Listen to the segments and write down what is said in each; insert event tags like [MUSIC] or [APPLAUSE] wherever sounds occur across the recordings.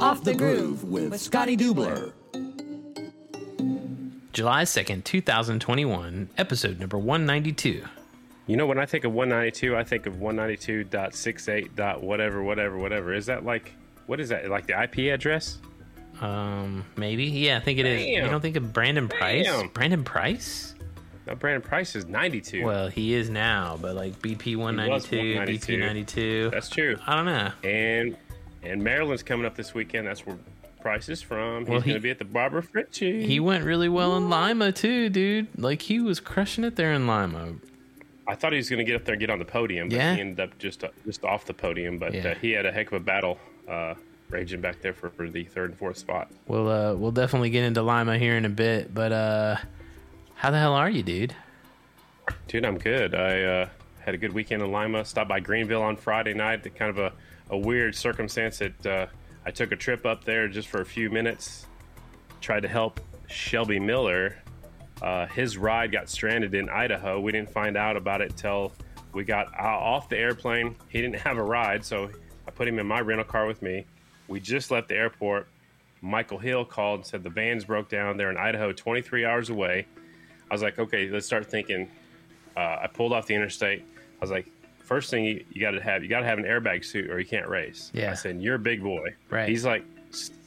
Off the Groove with Scotty Dubler. July 2nd, 2021, episode number 192. You know, when I think of 192, I think of 192.68. dot whatever, whatever, whatever. Is that like, what is that? Like the IP address? Um, maybe? Yeah, I think it is. You don't think of Brandon Price? Damn. Brandon Price? No, Brandon Price is 92. Well, he is now, but like BP 192, 192. BP 92. That's true. I don't know. And and Maryland's coming up this weekend. That's where Price is from. He's Well, he- going to be at the Barbara Fritchie. He went really well in Lima, too, dude. Like, he was crushing it there in Lima. I thought he was going to get up there and get on the podium, but Yeah. he ended up just just off the podium. But Yeah. uh, he had a heck of a battle uh, raging back there for, for the third and fourth spot. We'll, uh, we'll definitely get into Lima here in a bit, but, uh, how the hell are you, dude? Dude, I'm good. I uh, had a good weekend in Lima. Stopped by Greenville on Friday night. To kind of a, a weird circumstance that uh, I took a trip up there just for a few minutes. Tried to help Shelby Miller. Uh, his ride got stranded in Idaho. We didn't find out about it till we got off the airplane. He didn't have a ride, so I put him in my rental car with me. We just left the airport. Michael Hill called and said the van's broke down. They're in Idaho, 23 hours away. I was like, okay, let's start thinking uh, I pulled off the interstate. I was like, first thing you, you got to have, you got to have an airbag suit or you can't race. Yeah. I said, you're a big boy. Right. He's like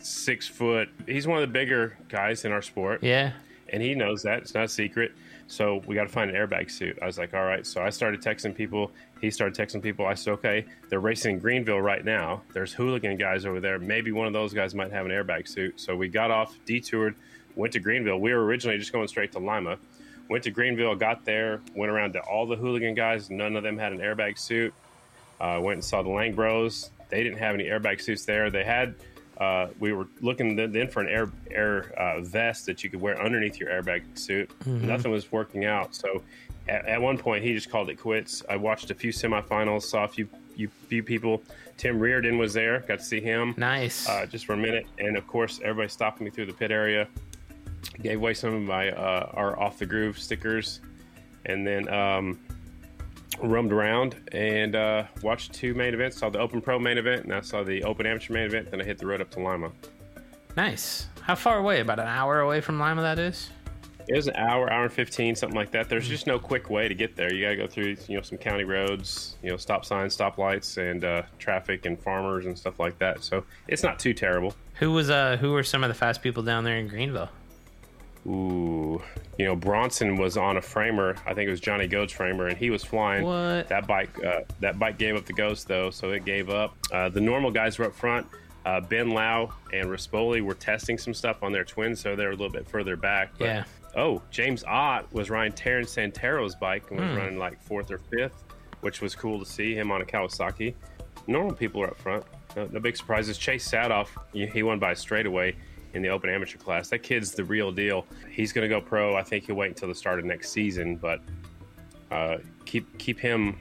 six foot. He's one of the bigger guys in our sport, Yeah? and he knows that. It's not a secret. So we got to find an airbag suit. I was like, all right. So I started texting people. He started texting people. I said, okay, they're racing in Greenville right now. There's hooligan guys over there. Maybe one of those guys might have an airbag suit. So we got off, detoured, went to Greenville. We were originally just going straight to Lima. Went to Greenville, got there, went around to all the hooligan guys. None of them had an airbag suit. Uh, went and saw the Lang Bros. They didn't have any airbag suits there. They had. Uh, we were looking then for an air air uh, vest that you could wear underneath your airbag suit. Nothing was working out. So at, at one point, he just called it quits. I watched a few semifinals, saw a few few, few people. Tim Reardon was there. Got to see him Nice. uh, just for a minute. And of course, everybody stopping me through the pit area. Gave away some of my uh, our off the groove stickers, and then um, roamed around and uh, watched two main events. Saw the Open Pro main event, and I saw the Open Amateur main event. Then I hit the road up to Lima. nice. How far away? About an hour away from Lima, that is? It was an hour, hour and fifteen, something like that. There's just no quick way to get there. You got to go through, you know, some county roads, you know, stop signs, stop lights, and uh, traffic and farmers and stuff like that. So it's not too terrible. Who was uh who were some of the fast people down there in Greenville? Ooh, you know Bronson was on a framer. I think it was Johnny Goat's framer, and he was flying. What? That bike, uh, that bike gave up the ghost though, so it gave up. Uh, the normal guys were up front. Uh, ben Lau and Rispoli were testing some stuff on their twins, so they're a little bit further back. But, Yeah. Oh, James Ott was riding Terrence Santero's bike and was Hmm. running like fourth or fifth, which was cool to see him on a Kawasaki. Normal people are up front. No, no big surprises. Chase Saathoff, he he won by a straightaway in the open amateur class. That kid's the real deal. He's going to go pro. I think he'll wait until the start of next season, but uh, keep keep him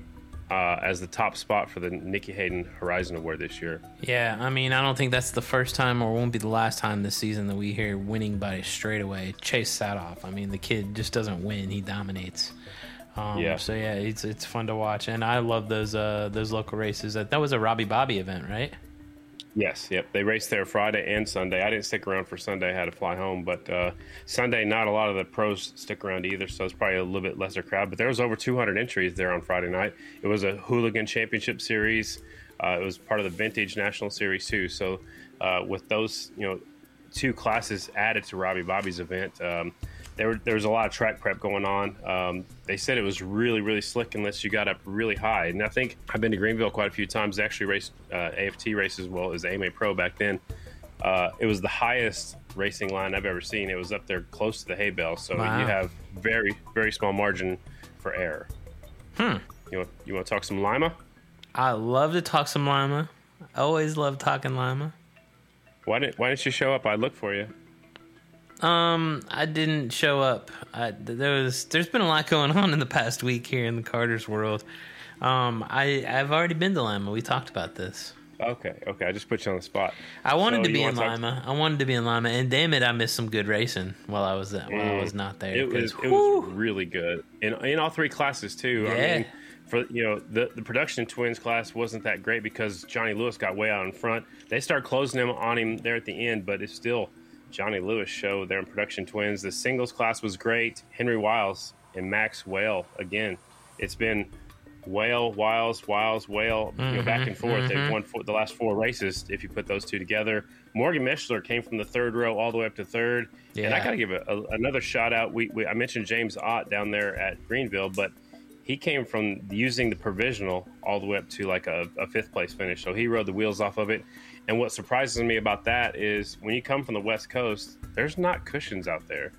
uh, as the top spot for the Nicky Hayden Horizon Award this year. Yeah, I mean, I don't think that's the first time or won't be the last time this season that we hear winning by straightaway. Chase Saathoff. I mean, the kid just doesn't win; he dominates. Um, Yeah. So yeah, it's it's fun to watch, and I love those uh those local races. That that was a Robbie Bobby event, right? Yes, yep. They raced there Friday and Sunday. I didn't stick around for Sunday. I had to fly home. But uh, Sunday, not a lot of the pros stick around either, so it's probably a little bit lesser crowd. But there was over 200 entries there on Friday night. It was a hooligan championship series. Uh, it was part of the vintage national series too. So uh, with those, you know, two classes added to Robbie Bobby's event, um, there, there was a lot of track prep going on. Um, they said it was really, really slick unless you got up really high. And I think I've been to Greenville quite a few times. They actually raced uh, AFT races as well as AMA Pro back then. Uh, it was the highest racing line I've ever seen. It was up there close to the hay bale, so Wow. you have very, very small margin for error. Hmm. You want you want to talk some Lima? I love to talk some Lima. I always love talking Lima. Why didn't Why didn't you show up? I'd look for you. Um, I didn't show up. I, there was there's been a lot going on in the past week here in the Carter's world. Um, I I've already been to Lima. We talked about this. Okay, okay. I just put you on the spot. I wanted So to be in Lima. I wanted to be in Lima, and damn it, I missed some good racing while I was while I was not there. Mm. It was it whew, was really good in in all three classes too. I Yeah. mean, for you know the the production twins class wasn't that great because Johnny Lewis got way out in front. They started closing him on him there at the end, but it's still Johnny Lewis show there in production twins. The singles class was great. Henry Wiles and Max Whale again. It's been Whale, Wiles, Wiles, Whale, you know, back and mm-hmm, forth. They've mm-hmm. won four, the last four races if you put those two together. Morgen Mischler came from the third row all the way up to third. And I got to give a, a, another shout out. We, we I mentioned James Ott down there at Greenville, but he came from using the provisional all the way up to like a, a fifth place finish. So he rode the wheels off of it. And what surprises me about that is when you come from the West Coast, there's not cushions out there.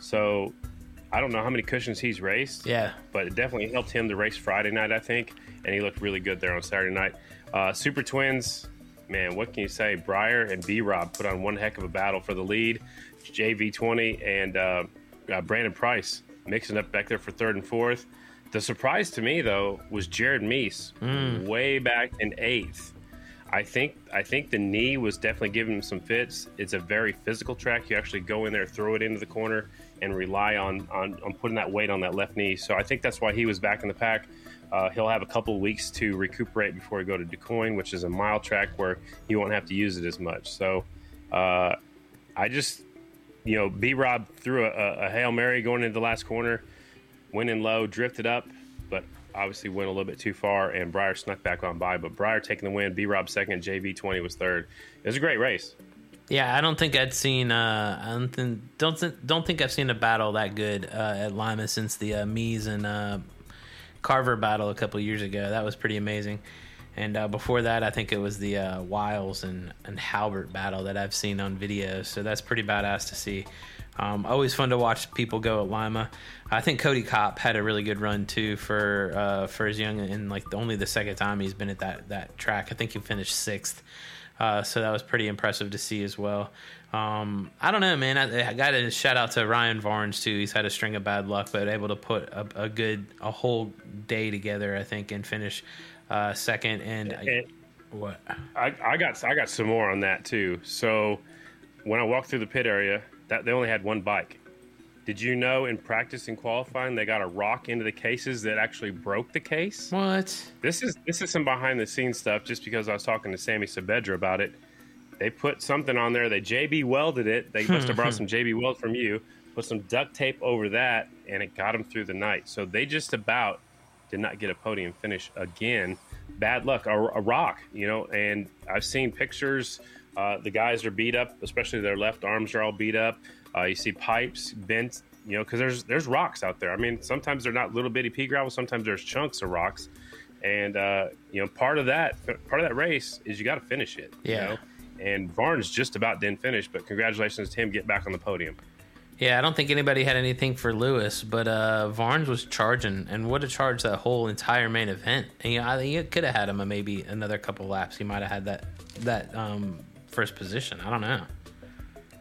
So I don't know how many cushions he's raced Yeah. but it definitely helped him to race Friday night, I think, and he looked really good there on Saturday night. Uh, Super Twins, man, what can you say? Briar and B Rob put on one heck of a battle for the lead. JV20 and uh, uh, Brandon Price mixing up back there for third and fourth. The surprise to me, though, was Jared Mees way back in eighth. I think I think the knee was definitely giving him some fits. It's a very physical track. You actually go in there, throw it into the corner, and rely on on, on putting that weight on that left knee. So I think that's why he was back in the pack. Uh, he'll have a couple weeks to recuperate before he go to DuQuoin, which is a mile track where he won't have to use it as much. So uh, I just, you know, B Rob threw a, a hail mary going into the last corner, went in low, drifted up, but obviously went a little bit too far, and Briar snuck back on by. But Briar taking the win, B Rob second, JV twenty was third. It was a great race. Yeah, I don't think I'd seen. Uh, I don't think don't thi- don't think I've seen a battle that good uh, at Lima since the uh, Mees and uh, Carver battle a couple years ago. That was pretty amazing. And uh, before that, I think it was the uh, Wiles and, and Halbert battle that I've seen on video. So that's pretty badass to see. Um, always fun to watch people go at Lima. I think Cody Kopp had a really good run too for uh, for his young and like only the second time he's been at that that track. I think he finished sixth. Uh, so that was pretty impressive to see as well. Um, I don't know, man. I, I got a shout out to Ryan Varnes too. He's had a string of bad luck, but able to put a, a good a whole day together, I think, and finish uh, second. And, And what? I, I got I got some more on that too. So when I walked through the pit area, that they only had one bike. Did you know in practice and qualifying they got a rock into the cases that actually broke the case? What? This is this is some behind the scenes stuff. Just because I was talking to Sammy Sabedra about it, they put something on there. They JB welded it. They must have brought [LAUGHS] some JB weld from you. Put some duct tape over that, and it got them through the night. So they just about did not get a podium finish again. Bad luck, a, a rock, you know. And I've seen pictures. Uh, the guys are beat up, especially their left arms are all beat up. Uh, you see pipes bent, you know, because there's there's rocks out there. I mean, sometimes they're not little bitty pea gravel. Sometimes there's chunks of rocks, and uh, you know, part of that part of that race is you got to finish it. Yeah. You know? And Varnes just about didn't finish, but congratulations to him getting back on the podium. Yeah, I don't think anybody had anything for Lewis, but uh, Varnes was charging, and would have charged that whole entire main event. And you know, I think it could have had him a maybe another couple laps. He might have had that that um, first position. I don't know.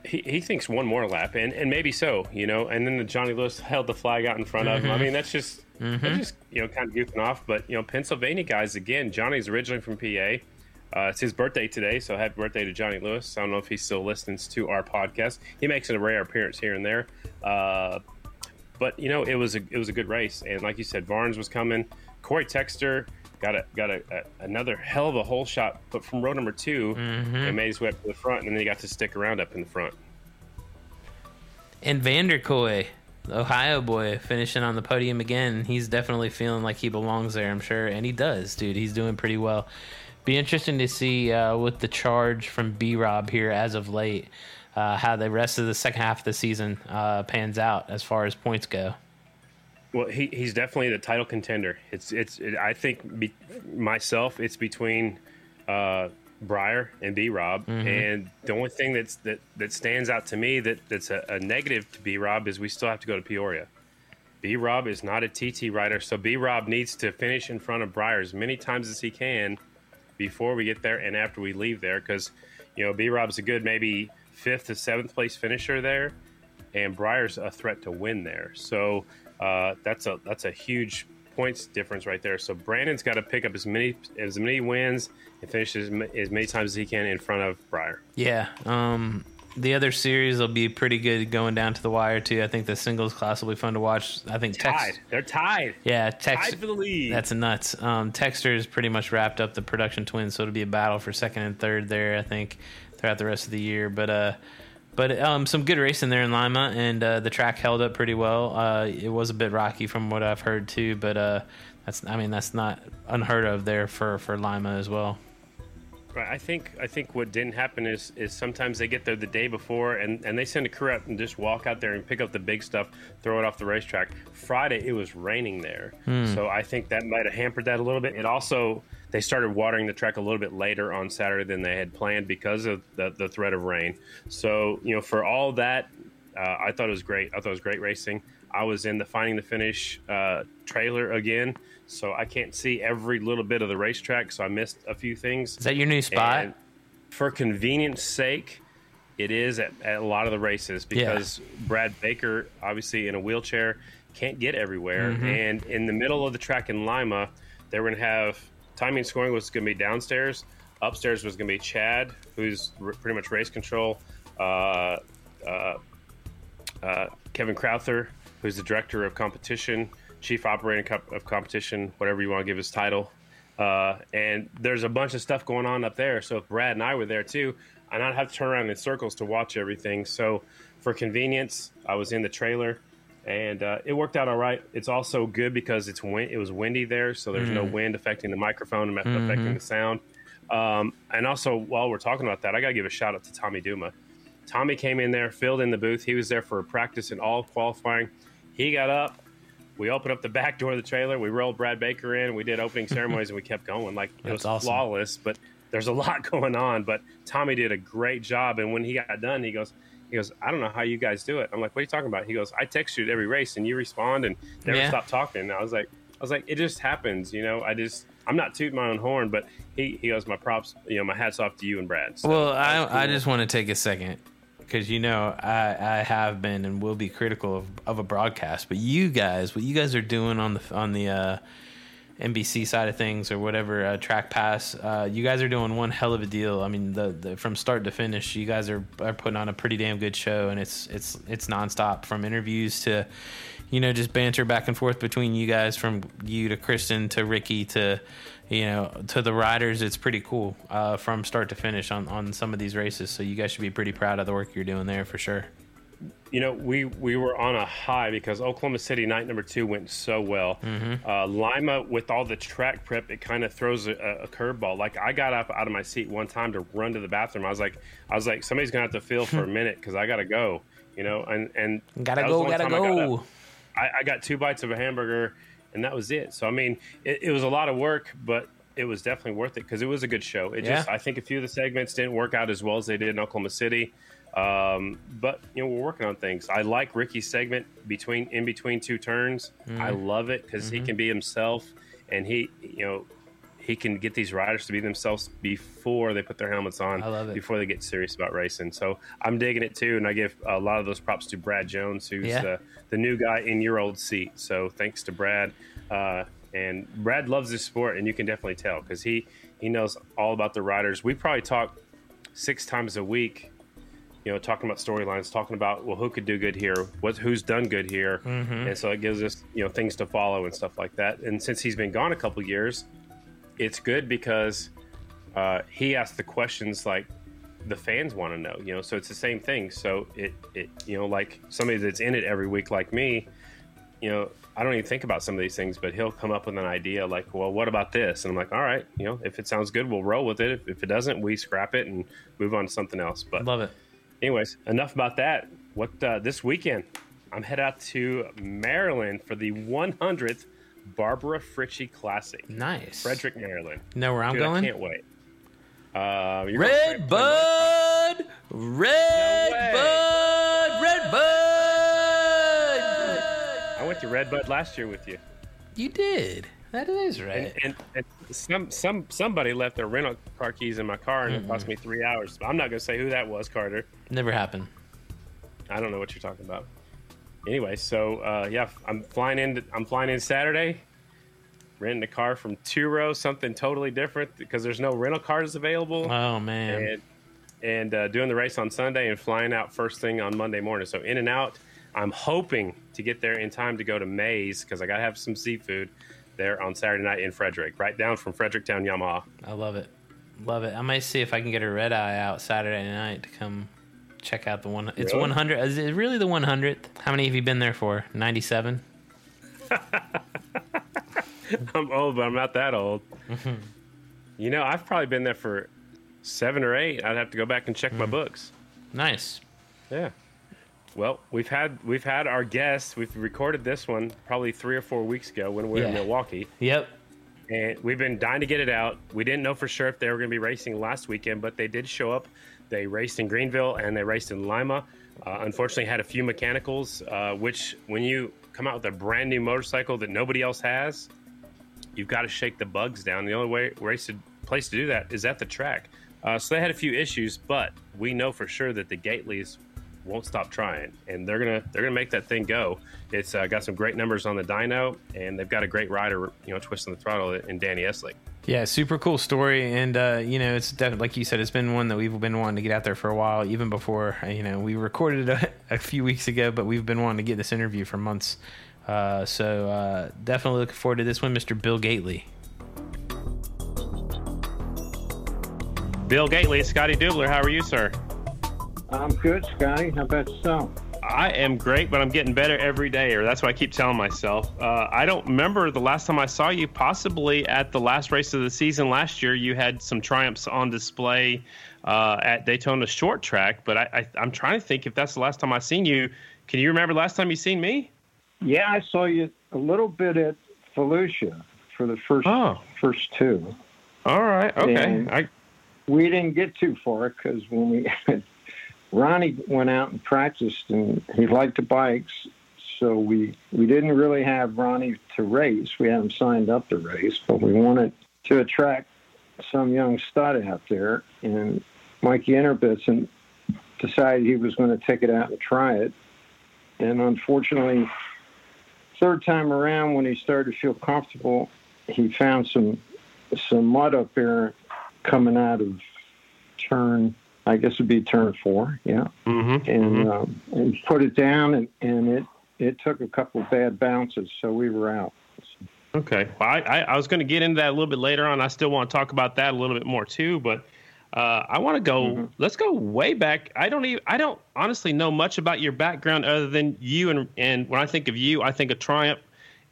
He, he thinks one more lap, and, and maybe so, you know. And then the Johnny Lewis held the flag out in front of him. I mean, that's just that's just you know kind of goofing off. But you know, Pennsylvania guys again. Johnny's originally from PA. Uh, it's his birthday today, so happy birthday to Johnny Lewis. I don't know if he still listens to our podcast. He makes a rare appearance here and there. Uh, but you know, it was a it was a good race, and like you said, Varnes was coming. Cory Texter got a got a, a another hell of a hole shot, but from row number 2 and made his way up to the front, and then he got to stick around up in the front. And Vanderkooi, Ohio boy, finishing on the podium again. He's definitely feeling like he belongs there, I'm sure. And he does, dude. He's doing pretty well. Be interesting to see uh, with the charge from B Rob here as of late, uh, how the rest of the second half of the season uh, pans out as far as points go. Well, he, he's definitely the title contender. It's it's. It, I think be, myself, it's between uh, Briar and B Rob, and the only thing that's that that stands out to me that that's a, a negative to B Rob is we still have to go to Peoria. B Rob is not a TT rider, so B Rob needs to finish in front of Briar as many times as he can before we get there and after we leave there, because you know B Rob's a good maybe fifth to seventh place finisher there, and Briar's a threat to win there. So uh, that's a that's a huge points difference right there. So Brandon's got to pick up as many as many wins and finish as, as many times as he can in front of Briar. Yeah. Um, the other series will be pretty good going down to the wire too. I think the singles class will be fun to watch. I think tied. Tex, They're tied. yeah, Tex, Tied for the lead. That's nuts. Um, Texter's pretty much wrapped up the production twins, so it'll be a battle for second and third there. I think throughout the rest of the year, but uh, but um, some good racing there in Lima, and uh, the track held up pretty well. Uh, it was a bit rocky from what I've heard too, but uh, that's I mean that's not unheard of there for for Lima as well. Right. I think I think what didn't happen is is sometimes they get there the day before and, and they send a crew out and just walk out there and pick up the big stuff, throw it off the racetrack. Friday it was raining there, so I think that might have hampered that a little bit. It also they started watering the track a little bit later on Saturday than they had planned because of the, the threat of rain. So you know for all that, uh, I thought it was great. I thought it was great racing. I was in the finding the finish uh, trailer again, so I can't see every little bit of the racetrack. So I missed a few things. Is that your new spot? And for convenience sake, it is at, at a lot of the races because Brad Baker, obviously in a wheelchair, can't get everywhere. Mm-hmm. And in the middle of the track in Lima, they were going to have timing scoring was going to be downstairs. Upstairs was going to be Chad, who's r- pretty much race control. Uh, uh, uh, Kevin Crowther, who's the director of competition, chief operating co- of competition, whatever you want to give his title. Uh, and there's a bunch of stuff going on up there. So if Brad and I were there too, and I'd have to turn around in circles to watch everything. So for convenience, I was in the trailer, and uh, it worked out all right. It's also good because it's win- it was windy there, so there's no wind affecting the microphone and affecting the sound. Um, and also, while we're talking about that, I got to give a shout out to Tommy Duma. Tommy came in there, filled in the booth. He was there for practice and all qualifying. He got up. We opened up the [LAUGHS] back door of the trailer. We rolled Brad Baker in. We did opening ceremonies and we kept going. Like it That's was awesome. flawless, but there's a [LAUGHS] lot going on. But Tommy did a great job. And when he got done, he goes, he goes, I don't know how you guys do it. I'm like, what are you talking about? He goes, I text you at every race and you respond and never Yeah. stop talking. And I was like, I was like, it just happens, you know. I just, I'm not tooting my own horn, but he, he goes, my props, you know, my hats off to you and Brad. So Well, I, I just want to take a second because you know I, I have been and will be critical of, of a broadcast, but you guys, what you guys are doing on the on the uh, NBC side of things or whatever uh, track pass, uh, you guys are doing one hell of a deal. I mean, the, the from start to finish, you guys are, are putting on a pretty damn good show, and it's it's it's nonstop from interviews to you know just banter back and forth between you guys, from you to Kristen to Ricky to you know to the riders. It's pretty cool uh, from start to finish on on some of these races. So you guys should be pretty proud of the work you're doing there for sure. You know, we we were on a high because Oklahoma City night number two went so well. Uh, Lima with all the track prep, it kind of throws a, a curveball. Like I got up out of my seat one time to run to the bathroom. I was like, I was like, somebody's gonna have to feel for a [LAUGHS] minute because I gotta go. You know, and and Gotta go, gotta time I got go. I, I got two bites of a hamburger, and that was it. So I mean, it, it was a lot of work, but it was definitely worth it because it was a good show. It just I think a few of the segments didn't work out as well as they did in Oklahoma City. Um, but you know we're working on things. I like Ricky's segment between in between two turns. Mm. I love it because Mm-hmm. he can be himself, and he you know he can get these riders to be themselves before they put their helmets on. I love it. before they get serious about racing. So I'm digging it too, and I give a lot of those props to Brad Jones, who's Yeah. the, the new guy in your old seat. So thanks to Brad. Uh, and Brad loves this sport, and you can definitely tell because he he knows all about the riders. We probably talk six times a week. You know, talking about storylines, talking about well, who could do good here, what who's done good here, and so it gives us you know things to follow and stuff like that. And since he's been gone a couple years, it's good because uh, he asks the questions like the fans want to know. You know, so it's the same thing. So it it you know like somebody that's in it every week like me, you know, I don't even think about some of these things, but he'll come up with an idea like, well, what about this? And I'm like, all right, you know, if it sounds good, we'll roll with it. If, if it doesn't, we scrap it and move on to something else. But Love it. Anyways, enough about that. What uh, this weekend? I'm head out to Maryland for the 100th Barbara Fritchie Classic, Nice. Frederick, Maryland. know where I'm Dude, I going? can't wait. Uh, Red Bud, Red No. Bud, Red Bud. I went to Red Bud last year with you, You did. That is right. and, and some some somebody left their rental car keys in my car, and it cost me three hours. I'm not going to say who that was, Carter. Never happened. I don't know what you're talking about. Anyway, so uh, yeah, I'm flying in. I'm flying in Saturday. Renting a car from Turo, something totally different because there's no rental cars available. Oh man. and and uh, doing the race on Sunday and flying out first thing on Monday morning. So in and out. I'm hoping to get there in time to go to Mays because I got to have some seafood there on Saturday night in Frederick, right down from Fredericktown Yamaha. I love it, love it. I might see if I can get a red eye out Saturday night to come check out the one. It's Really? 100. Is it really the 100th? How many have you been there for? 97. [LAUGHS] I'm old, but I'm not that old. Mm-hmm. you know, I've probably been there for seven or eight. I'd have to go back and check my mm. books. Nice. Yeah. Well, we've had we've had our guests. We've recorded this one probably three or four weeks ago when we were in Milwaukee, Yep. and we've been dying to get it out. We didn't know for sure if they were going to be racing last weekend, but they did show up. They raced in Greenville and they raced in Lima. Uh, unfortunately, had a few mechanicals, uh, which when you come out with a brand new motorcycle that nobody else has, you've got to shake the bugs down. The only way race to, place to do that is at the track. Uh, so they had a few issues, but we know for sure that the Gateleys won't stop trying, and they're gonna they're gonna make that thing go. It's uh, got some great numbers on the dyno, and they've got a great rider, you know, twisting the throttle in Danny Eslick. Yeah, super cool story, and uh, you know, it's definitely like you said, it's been one that we've been wanting to get out there for a while, even before uh, you know we recorded it a, [LAUGHS] a few weeks ago, but we've been wanting to get this interview for months. Uh, so uh, definitely looking forward to this one, Mr. Bill Gately. Bill Gately, Scotty Dubler, how are you, sir? I'm good, Scotty. How about yourself? I am great, but I'm getting better every day, or that's what I keep telling myself. Uh, I don't remember the last time I saw you, possibly at the last race of the season last year. You had some triumphs on display uh, at Daytona Short Track, but I, I, I'm trying to think if that's the last time I've seen you. Can you remember last time you seen me? Yeah, I saw you a little bit at Volusia for the first Oh. first two. All right, okay. I, We didn't get too far because when we [LAUGHS] Ronnie went out and practiced, and he liked the bikes, so we we didn't really have Ronnie to race. We had him signed up to race, but we wanted to attract some young stud out there, and Mikey Interbitson decided he was going to take it out and try it. And unfortunately, third time around, when he started to feel comfortable, he found some some mud up there coming out of turn. I guess it'd be turn four, yeah, mm-hmm, and um, and put it down, and, and it it took a couple of bad bounces, so we were out. Okay. Well, I, I, I was going to get into that a little bit later on. I still want to talk about that a little bit more too, but uh, I want to go. Mm-hmm. Let's go way back. I don't even. I don't honestly know much about your background other than you and and when I think of you, I think of Triumph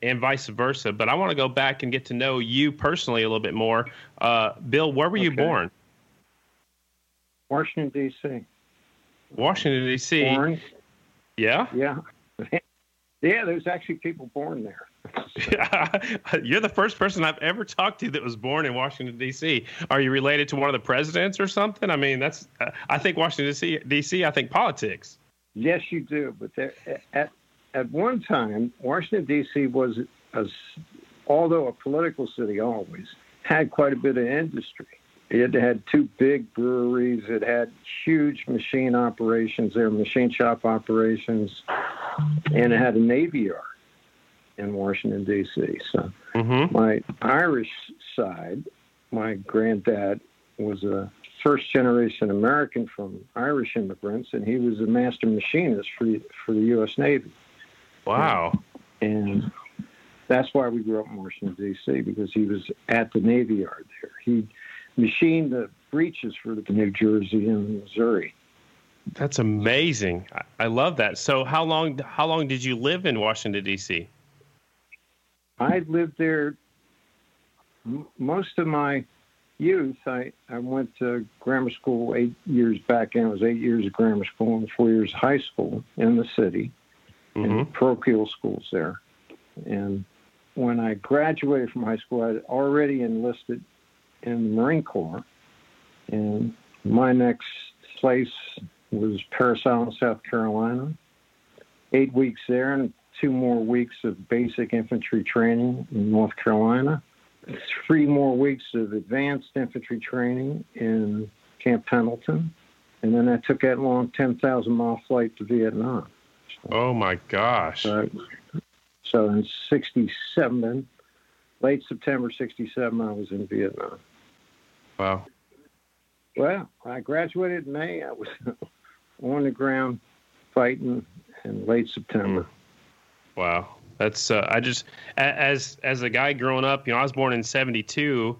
and vice versa. But I want to go back and get to know you personally a little bit more. Uh, Bill, where were you born? Washington D.C. Washington D.C. Born, Yeah. yeah, [LAUGHS] yeah. There's actually people born there. [LAUGHS] You're the first person I've ever talked to that was born in Washington D.C. Are you related to one of the presidents or something? I mean, that's. Uh, I think Washington D.C. D.C. I think politics. Yes, you do. But there, at at one time, Washington D.C. was, a, although a political city, always had quite a bit of industry. It had two big breweries. It had huge machine operations there, machine shop operations, and it had a navy yard in Washington D.C. So Mm-hmm. my Irish side, my granddad was a first generation American from Irish immigrants, and he was a master machinist for for the U.S. Navy, Wow. and that's why we grew up in Washington D.C. because he was at the Navy Yard there. He machined the breeches for the New Jersey and Missouri. That's amazing. I, I love that. So how long how long did you live in Washington D.C.? I lived there most of my youth. I, I went to grammar school eight years back, and it was eight years of grammar school and four years of high school in the city, and mm-hmm. parochial schools there. And when I graduated from high school, I'd already enlisted in the Marine Corps, and my next place was Parris Island, South Carolina. Eight weeks there, and two more weeks of basic infantry training in North Carolina, three more weeks of advanced infantry training in Camp Pendleton, and then I took that long 10,000 mile flight to Vietnam. Oh my gosh. So, so in 67, late September 67, I was in Vietnam. Wow. Well, I graduated in May. I was [LAUGHS] on the ground fighting in late September. Wow, that's uh, I just as as a guy growing up, you know, I was born in '72.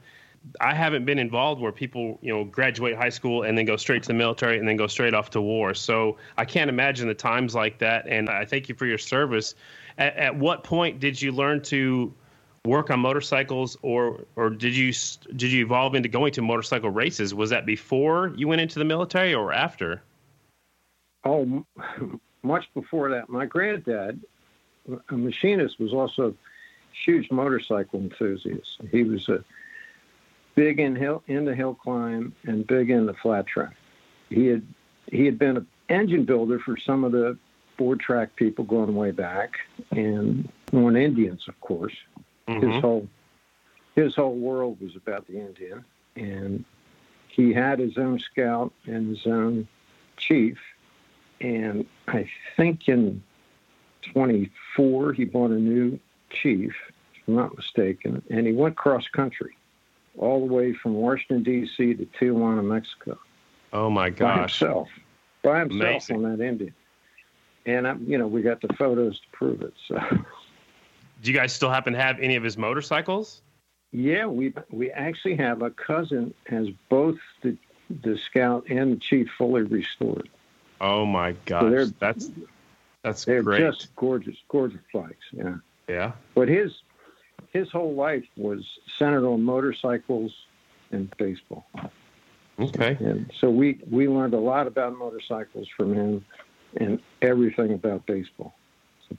I haven't been involved where people, you know, graduate high school and then go straight to the military and then go straight off to war. So I can't imagine the times like that. And I thank you for your service. At, at what point did you learn to work on motorcycles, or or did you did you evolve into going to motorcycle races? Was that before you went into the military or after? Oh, much before that, my granddad, a machinist, was also a huge motorcycle enthusiast. He was a big in hill in the hill climb and big in the flat track. He had he had been an engine builder for some of the board track people going way back, and on Indians, of course. His Mhm. whole his whole world was about the Indian, and he had his own scout and his own chief. And I think in 24 he bought a new chief, if I'm not mistaken, and he went cross country, all the way from Washington D.C. to Tijuana, Mexico, Oh my gosh! by himself, by himself Amazing. on that Indian. And I, you know, we got the photos to prove it. So. [LAUGHS] Do you guys still happen to have any of his motorcycles? Yeah, we we actually have a cousin has both the the scout and the chief fully restored. Oh my gosh, they're- that's that's They're great. just gorgeous, gorgeous bikes. Yeah, yeah. but his his whole life was centered on motorcycles and baseball, Okay. and so we we learned a lot about motorcycles from him, and everything about baseball. So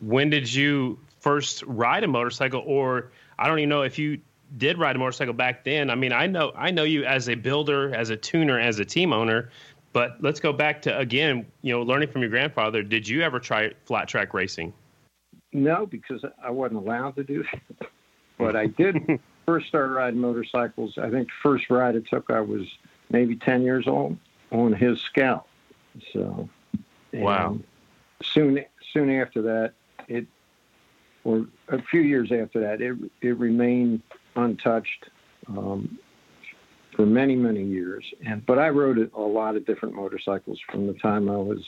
when did you first ride a motorcycle, or I don't even know if you did ride a motorcycle back then? I mean, I know I know you as a builder, as a tuner, as a team owner. But let's go back to again, you know, learning from your grandfather. Did you ever try flat track racing? No, because I wasn't allowed to do that. [LAUGHS] But I did first start riding motorcycles. I think the first ride I took, I was maybe 10 years old on his Scout. So, Wow. Soon, soon after that, it, or a few years after that, it it remained untouched um, for many many years. And but I rode a, a lot of different motorcycles from the time I was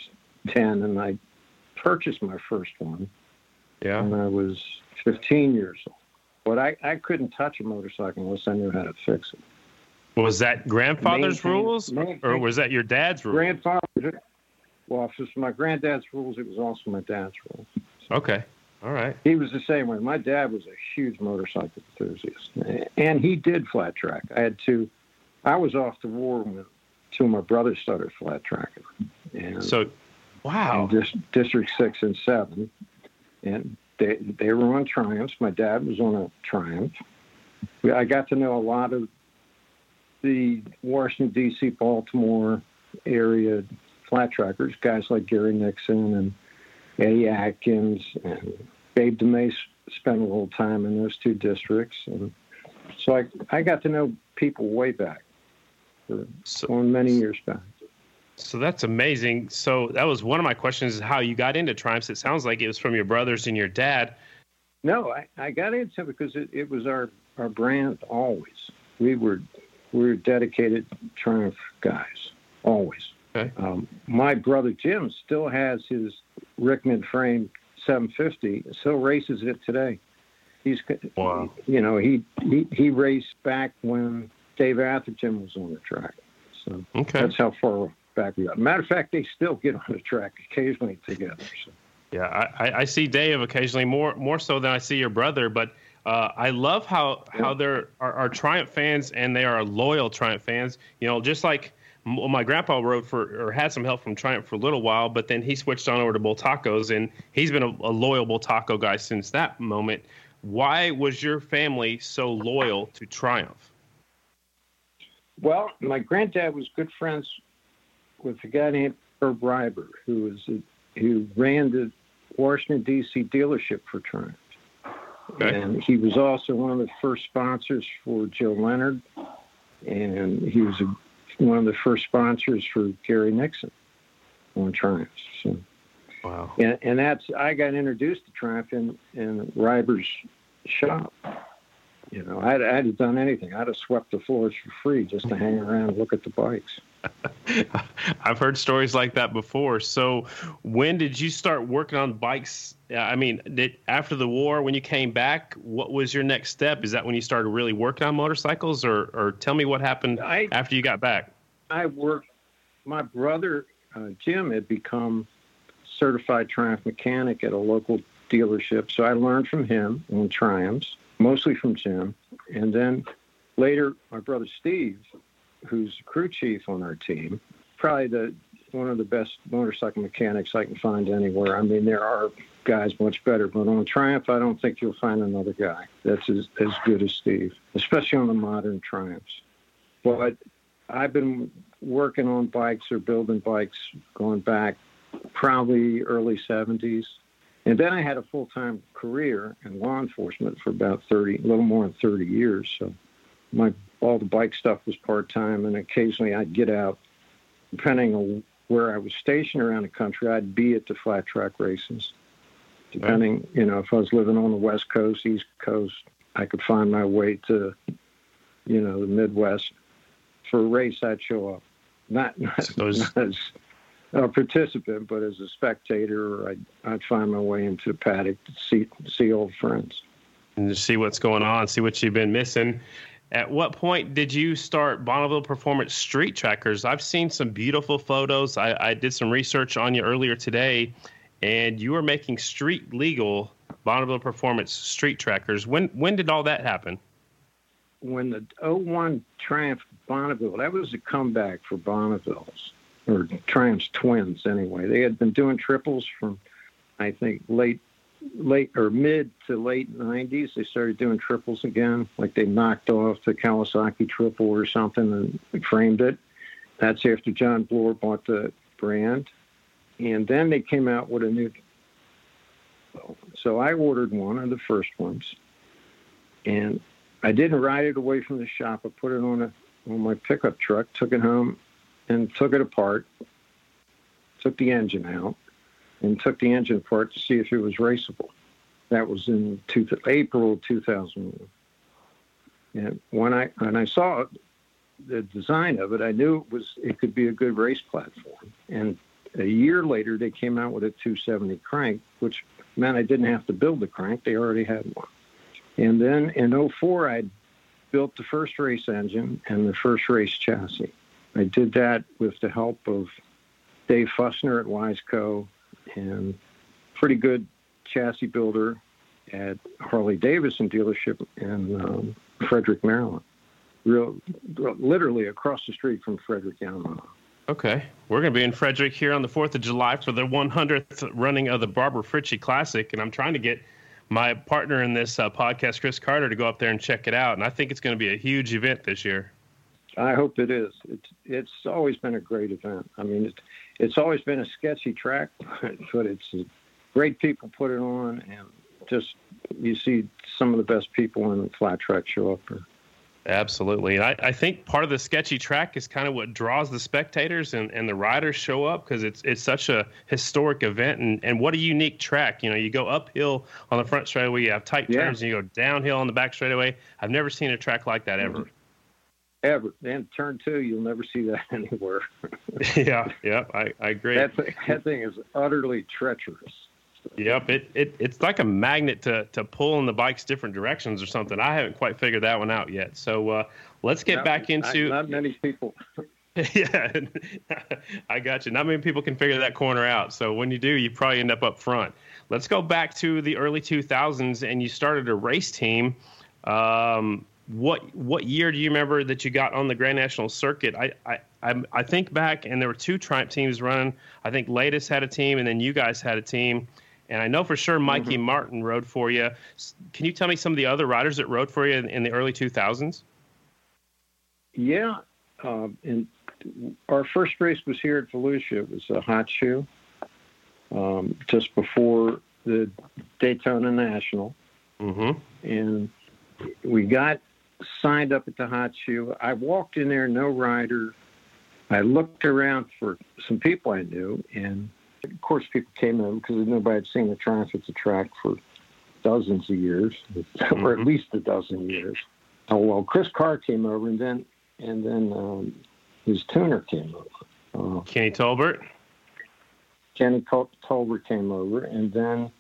10, and I purchased my first one Yeah. when I was 15 years old. But I, I couldn't touch a motorcycle unless I knew how to fix it. Was that grandfather's Maintain- rules, maintain- or was that your dad's rules? Grandfather, well, if my granddad's rules, it was also my dad's rules. Okay. All right. He was the same way. My dad was a huge motorcycle enthusiast, and he did flat track. I had two. I was off the war when two of my brothers started flat tracking, and So, wow. dis- District Six and Seven, and they they were on Triumphs. My dad was on a Triumph. I got to know a lot of the Washington D.C., Baltimore area flat trackers, guys like Gary Nixon and Eddie Atkins and Babe DeMay spent a little time in those two districts, and so I I got to know people way back, for, So, going many years back. So that's amazing. So that was one of my questions: is how you got into Triumphs. It sounds like it was from your brothers and your dad. No, I, I got into it because it, it was our, our brand always. We were we were dedicated Triumph guys always. Okay. Um, my brother Jim still has his Rickman frame 750. Still races it today. He's Wow. you know he, he he raced back when Dave Atherton was on the track. So Okay. that's how far back we got. Matter of fact, they still get on the track occasionally together. So. Yeah, I, I- see Dave occasionally more more so than I see your brother, but uh, I love how how they're are, are Triumph fans and they are loyal Triumph fans. You know, just like well, my grandpa rode for or had some help from Triumph for a little while, but then he switched on over to Bultacos, and he's been a, a loyal Bultaco guy since that moment. Why was your family so loyal to Triumph? Well, my granddad was good friends with a guy named Herb Reiber, who was a, who ran the Washington D.C. dealership for Triumph, Okay. and he was also one of the first sponsors for Joe Leonard, and he was a, one of the first sponsors for Gary Nixon on Triumph. So, Wow. and, and that's I got introduced to Triumph in in Reiber's shop, You know, I'd, I'd have done anything. I'd have swept the floors for free just to hang around and look at the bikes. [LAUGHS] I've heard stories like that before. So, when did you start working on bikes? I mean, did, after the war, when you came back, what was your next step? Is that when you started really working on motorcycles, or, or tell me what happened I, after you got back? I worked. My brother uh, Jim had become certified Triumph mechanic at a local dealership, so I learned from him on Triumphs, mostly from Jim, and then later my brother Steve who's crew chief on our team, probably the one of the best motorcycle mechanics I can find anywhere. I mean, there are guys much better, but on Triumph, I don't think you'll find another guy that's as, as good as Steve, especially on the modern Triumphs. But I've been working on bikes or building bikes going back probably early 70s. And then I had a full time career in law enforcement for about 30, a little more than 30 years. So my all the bike stuff was part time, and occasionally I'd get out, depending on where I was stationed around the country. I'd be at the flat track races, depending, you know, if I was living on the West Coast, East Coast, I could find my way to, you know, the Midwest. For a race, I'd show up, not, [LAUGHS] not, Those... not [LAUGHS] as a participant, but as a spectator, I'd, I'd find my way into the paddock to see see old friends and to see what's going on, see what you've been missing. At what point did you start Bonneville Performance Street Trackers? I've seen some beautiful photos. I, I did some research on you earlier today, and you were making street legal Bonneville Performance Street Trackers. When when did all that happen? When the 01 Triumph Bonneville, that was a comeback for Bonneville's, or Triumph's twins anyway. They had been doing triples from, I think, late late or mid to late 90s, they started doing triples again. Like they knocked off the Kawasaki triple or something and framed it. That's after John Bloor bought the brand. And then they came out with a new. So I ordered one of the first ones. And I didn't ride it away from the shop. I put it on a on my pickup truck, took it home, and took it apart. Took the engine out and took the engine apart to see if it was raceable. That was in two, April 2001. And when I when I saw the design of it, I knew it was it could be a good race platform. And a year later, they came out with a 270 crank, which meant I didn't have to build the crank; they already had one. And then in 04, I built the first race engine and the first race chassis. I did that with the help of Dave Fussner at Wiseco and pretty good chassis builder at Harley Davidson dealership in um, Frederick, Maryland. Real, literally across the street from Frederick Yamaha. Okay, we're going to be in Frederick here on the Fourth of July for the 100th running of the Barbara Fritchie Classic, and I'm trying to get my partner in this uh, podcast, Chris Carter, to go up there and check it out. And I think it's going to be a huge event this year. I hope it is. It's it's always been a great event. I mean, it's it's always been a sketchy track, [LAUGHS] but it's great people put it on, and just you see some of the best people in the flat track show up there. Absolutely. And I, I think part of the sketchy track is kind of what draws the spectators and, and the riders show up because it's it's such a historic event and, and what a unique track. You know, you go uphill on the front straightaway, you have tight turns, yeah. and you go downhill on the back straightaway. I've never seen a track like that ever. Ever. And turn two, you'll never see that [LAUGHS] anywhere. yeah, yeah, I, I agree. That thing, that thing is utterly treacherous. Yep, it, it it's like a magnet to to pull in the bikes different directions or something. I haven't quite figured that one out yet. So uh, let's get not, back into. Not many people. [LAUGHS] yeah, [LAUGHS] I got you. Not many people can figure that corner out. So when you do, you probably end up up front. Let's go back to the early 2000s, and you started a race team. Um, what what year do you remember that you got on the Grand National circuit? I I I think back, and there were two Triumph teams running. I think Latest had a team, and then you guys had a team. And I know for sure Mikey mm-hmm. Martin rode for you. Can you tell me some of the other riders that rode for you in, in the early 2000s? Yeah, um, and our first race was here at Volusia. It was a hot shoe, um, just before the Daytona National. Mm-hmm. And we got signed up at the hot shoe. I walked in there, no rider. I looked around for some people I knew, and of course, people came in because nobody had seen the at the track for dozens of years, [LAUGHS] or at Mhm. least a dozen years. Oh well, Chris Carr came over, and then and then um, his tuner came over. Uh, Kenny Tolbert. Kenny Tol- Tolbert came over, and then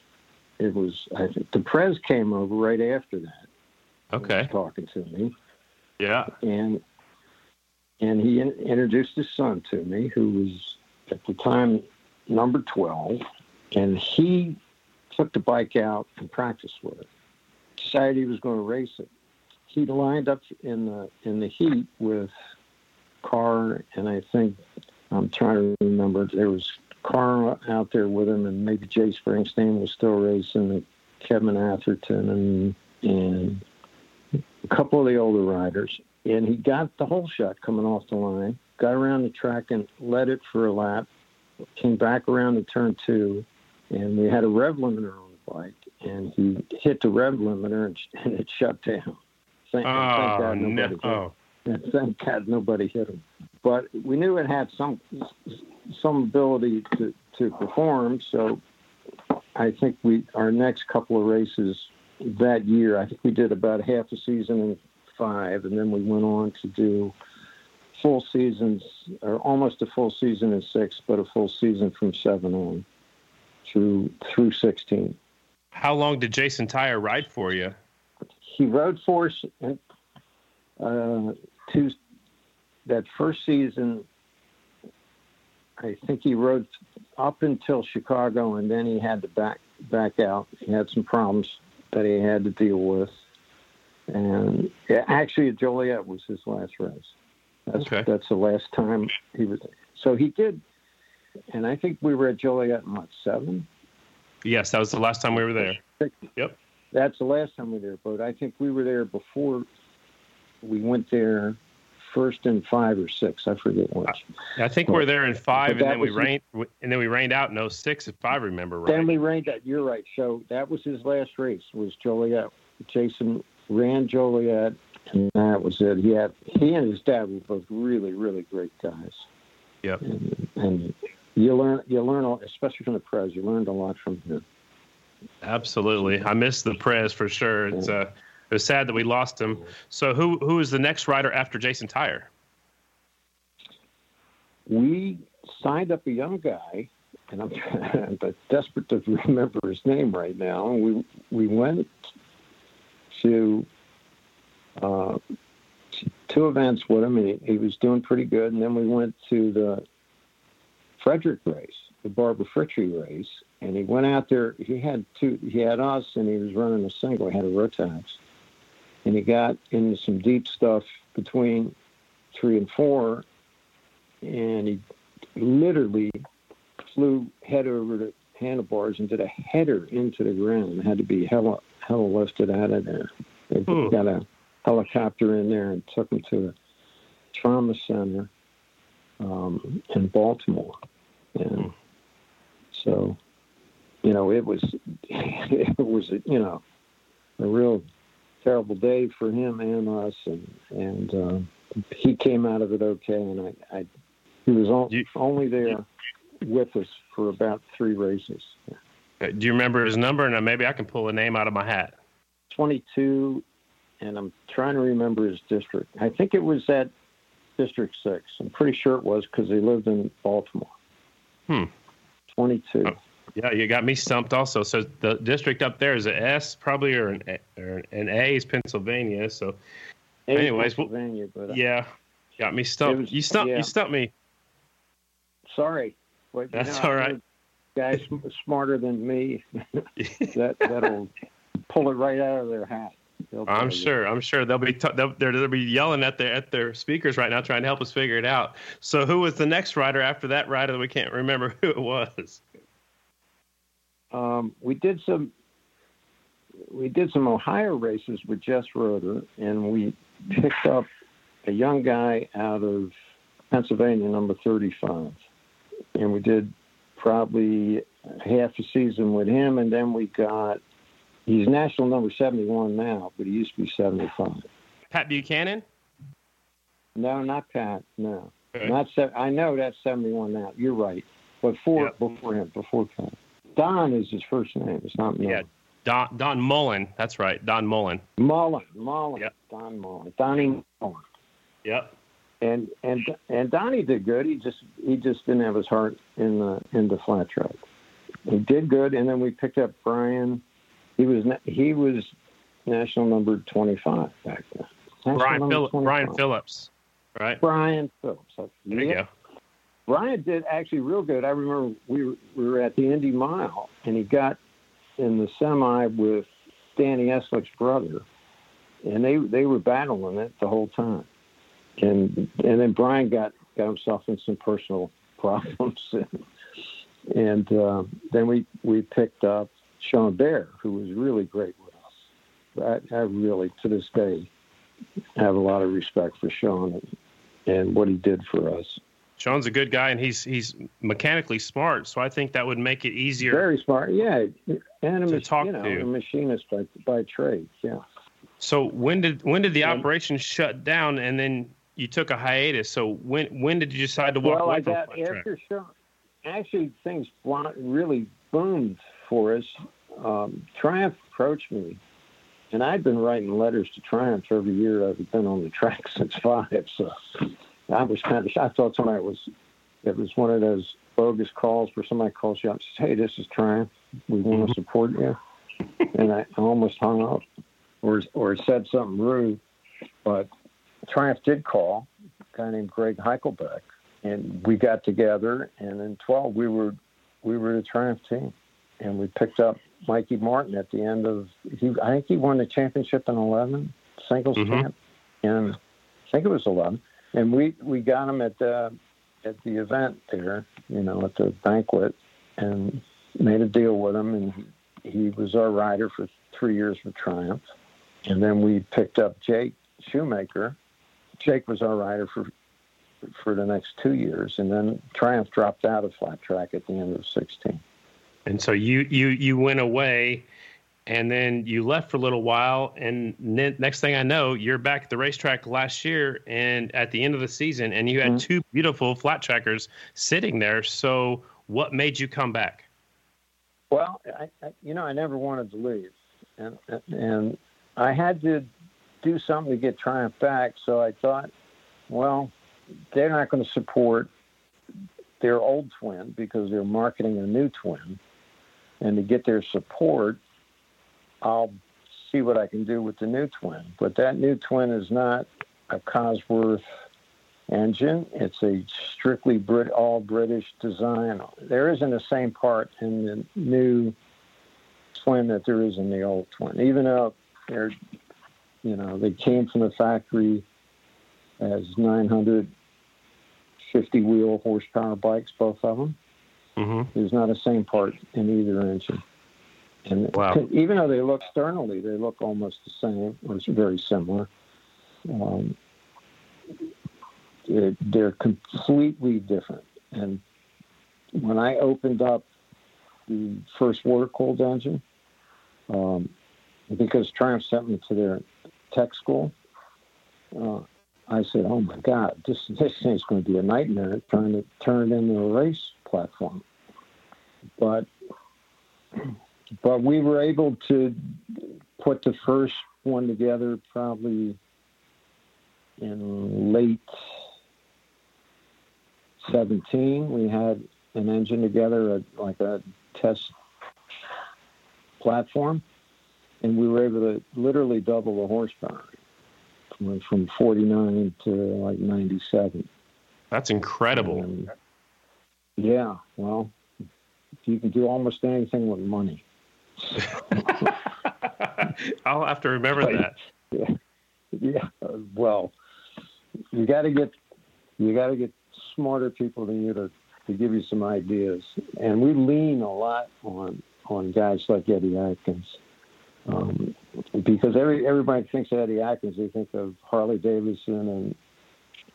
it was I think the Prez came over right after that. Okay. talking to me, Yeah. and and he in, introduced his son to me, who was at the time number twelve, and he took the bike out and practiced with it. Decided he was going to race it. He lined up in the in the heat with Carr, and I think I'm trying to remember there was Carr out there with him, and maybe Jay Springsteen was still racing, and Kevin Atherton, and and a couple of the older riders, and he got the whole shot coming off the line, got around the track and led it for a lap, came back around to turn two, and we had a rev limiter on the bike, and he hit the rev limiter and, [LAUGHS] and it shut down. Thank, thank Oh God nobody hit him. no. Oh. And [LAUGHS] thank God nobody hit him. But we knew it had some some ability to, to perform. So I think we our next couple of races that year, I think we did about half a season in five, and then we went on to do full seasons or almost a full season in six, but a full season from seven on through through sixteen. How long did Jason Tyre ride for you? he rode for us uh, two, that first season. I think he rode up until Chicago, and then he had to back back out. He had some problems that he had to deal with, and yeah, actually, Joliet was his last race. That's Okay. that's the last time he was. So he did, and I think we were at Joliet in what seven. Yes, that was the last time we were there. Yep. That's the last time we were there, but I think we were there before we went there first in five or six. I forget which. I think we we're there in five, and But then we rained, and then we rained out in 06, if I remember right. Then we rained out. You're right. So that was his last race. Was Joliet? Jason ran Joliet, and that was it. He had he and his dad were both really, really great guys. Yep. And, and you learn you learn especially from the pros. You learned a lot from him. Absolutely, I miss the Prez for sure. It's uh, it was sad that we lost him. So who who is the next rider after Jason Tyre? we signed up a young guy, and I'm, [LAUGHS] I'm desperate to remember his name right now. We we went to uh, two events with him, and he, he was doing pretty good. And then we went to the Frederick race, the Barbara Fritchie race, and he went out there. He had two. He had us, and he was running a single. He had a Rotax, and he got into some deep stuff between three and four, and he literally flew head over the handlebars and did a header into the ground and had to be hella, hella lifted out of there. They Hmm. got a helicopter in there and took him to a trauma center um, in Baltimore. And so, you know, it was, [LAUGHS] it was, you know, a real terrible day for him and us. And, and, uh, he came out of it okay. And I, I he was on, You- only there with us for about three races. Uh, Do you remember his number? And maybe I can pull a name out of my hat. 22, and I'm trying to remember his district. I think it was at District 6. I'm pretty sure it was because he lived in Baltimore. Hmm. 22. Oh. Yeah, you got me stumped also. So the district up there is a S probably or an A, or an A is Pennsylvania. So Hey, anyways, well, Pennsylvania, but uh, yeah, got me stumped. Was- you stumped. yeah. You stumped me. sorry. You That's know, all right. Guys smarter than me, [LAUGHS] that that'll pull it right out of their hat. I'm sure. I'm sure they'll be t- they'll, they're, they'll be yelling at their at their speakers right now, trying to help us figure it out. So who was the next rider after that rider that we can't remember [LAUGHS] who it was? Um, we did some we did some Ohio races with Jess Roeder, and we picked up a young guy out of Pennsylvania, number 35, and we did probably half a season with him, and then we got he's national number 71 now, but he used to be 75. Pat Buchanan. No, not Pat. No, Okay. not se- I know that's 71 now. You're right, but for Yep. before him, before Pat. Don is his first name. It's not Miller. Yeah. Don Don Mullen. That's right, Don Mullen. Mullen, Mullen, Yep. Don Mullen, Donnie Mullen. Yep. and and and Donnie did good. He just he just didn't have his heart in the in the flat track. He did good, and then we picked up Brian. He was he was national number twenty five back then. National Brian Phillips. Brian Phillips. Right. Brian Phillips. There Yeah. you go. Brian did actually real good. I remember we were, we were at the Indy Mile, and he got in the semi with Danny Eslick's brother, and they they were battling it the whole time. And and then Brian got got himself in some personal [LAUGHS] problems, and, uh, then we we picked up Sean Bear, who was really great with us. I, I really to this day have a lot of respect for Sean and what he did for us. Sean's a good guy, and he's he's mechanically smart, so I think that would make it easier. Very smart, yeah, and a, To talk you know, to. a machinist by by trade, yeah. So when did when did the operation shut down, and then you took a hiatus? So when when did you decide to walk Well, away I from got after Sean. Actually, things really boomed for us. Um, Triumph approached me, and I'd been writing letters to Triumph every year. I've been on the track [LAUGHS] since five, so I was kind of. I thought somebody was. It was one of those bogus calls where somebody calls you up and says, "Hey, this is Triumph. We want to support you," and I almost hung up, or or said something rude. But Triumph did call a guy named Greg Heichelbeck, and we got together. And in 12, we were we were the Triumph team, and we picked up Mikey Martin at the end of. He, I think he won the championship in 11 singles Mhm. champ, and I think it was 11. And we we got him at the at the event there, you know, at the banquet, and made a deal with him, and he was our rider for three years for Triumph. And then we picked up Jake Shoemaker. Jake was our rider for for the next two years, and then Triumph dropped out of flat track at the end of 16. And so you you you went away, and then you left for a little while, and ne- next thing I know, you're back at the racetrack last year, and at the end of the season, and you had Mhm. two beautiful flat trackers sitting there. So what made you come back? Well, I, I, you know, I never wanted to leave, and and I had to do something to get Triumph back. So I thought, well, they're not going to support their old twin because they're marketing a new twin, and to get their support, I'll see what I can do with the new twin. But that new twin is not a Cosworth engine. It's a strictly Brit, all British design. There isn't the same part in the new twin that there is in the old twin. Even though they're, you know, they came from the factory as 950 wheel horsepower bikes, both of them. Mm-hmm. There's not a same part in either engine. And Wow. even though they look externally, they look almost the same, or it's very similar. Um, they're, they're completely different. And when I opened up the first water cooled engine, um, because Triumph sent me to their tech school, uh, I said, "Oh my God, this this thing's going to be a nightmare trying to turn it into a race platform." But but we were able to put the first one together probably in late 17 we had an engine together a, like a test platform and we were able to literally double the horsepower from, from 49 to like 97 That's incredible. And, yeah well you can do almost anything with money [LAUGHS] I'll have to remember Right. that. yeah. Uh, well you got to get you got to get smarter people than you to, to give you some ideas. And we lean a lot on on guys like eddie atkins. Um, because every everybody thinks of eddie atkins. They think of harley davidson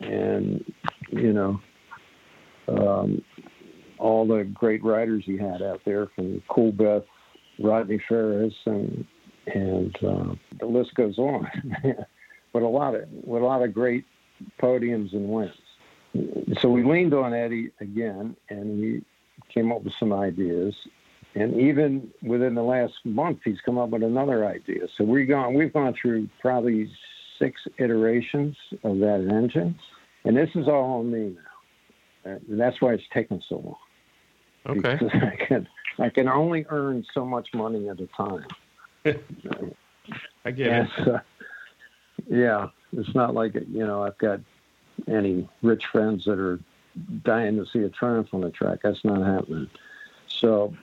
and and you know um, all the great riders he had out there from Coolbeth Rodney Farris and and uh, the list goes on [LAUGHS] with a lot of with a lot of great podiums and wins. So we leaned on Eddie again, and we came up with some ideas. and even within the last month, he's come up with another idea. So we've gone we've gone through probably six iterations of that engine, and this is all on me now. Uh, that's why it's taken so long. Okay. Because [LAUGHS] I can I can only earn so much money at a time. [LAUGHS] I get it. so- uh, yeah, it's not like you know I've got any rich friends that are dying to see a Triumph on the track. That's not happening. So,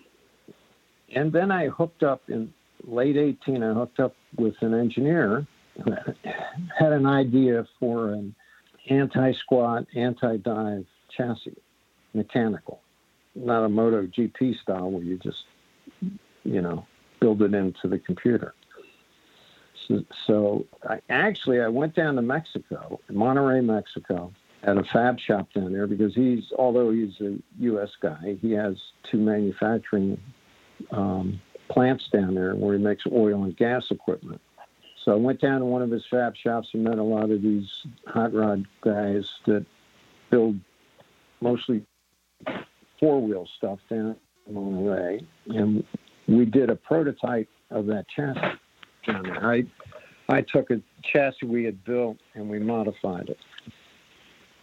and then I hooked up in late '18. I hooked up with an engineer who [LAUGHS] had an idea for an anti-squat, anti-dive chassis, mechanical, not a Moto GP style where you just you know build it into the computer. So, so I actually I went down to Mexico, Monterrey, Mexico, at a fab shop down there because he's although he's a U.S. guy, he has two manufacturing um, plants down there where he makes oil and gas equipment. So I went down to one of his fab shops and met a lot of these hot rod guys that build mostly four wheel stuff down in Monterrey, and we did a prototype of that chassis. I I took a chassis we had built and we modified it.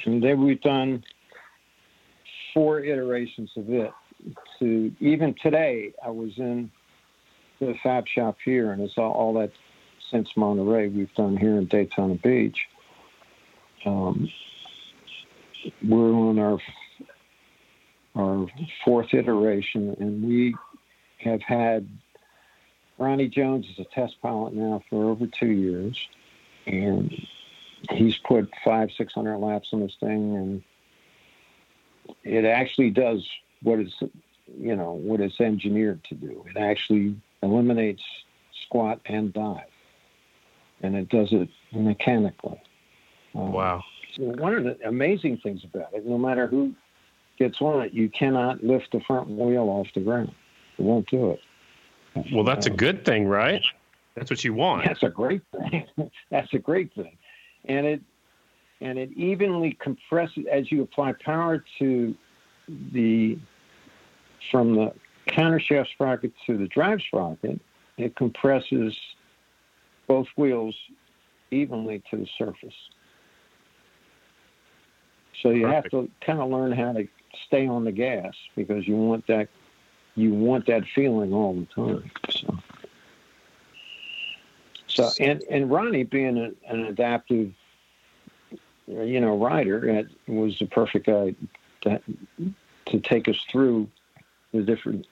And then we've done four iterations of it. To even today, I was in the fab shop here, and it's all, all that since Monterrey we've done here in Daytona Beach. Um, we're on our our fourth iteration, and we have had Ronnie Jones is a test pilot now for over two years, and he's put five, six hundred laps on this thing, and it actually does what it's, you know, what it's engineered to do. It actually eliminates squat and dive, and it does it mechanically. Um, Wow. One of the amazing things about it, no matter who gets on it, you cannot lift the front wheel off the ground. It won't do it. Well, that's a uh, good thing, right? That's what you want. That's a great thing. [LAUGHS] That's a great thing, and it and it evenly compresses as you apply power to the from the countershaft sprocket to the drive sprocket. It compresses both wheels evenly to the surface. So you have to kind of learn how to stay on the gas because you want that you want that feeling all the time. So. So and and Ronnie being an adaptive, you know, rider, it was the perfect guy to, to take us through the different,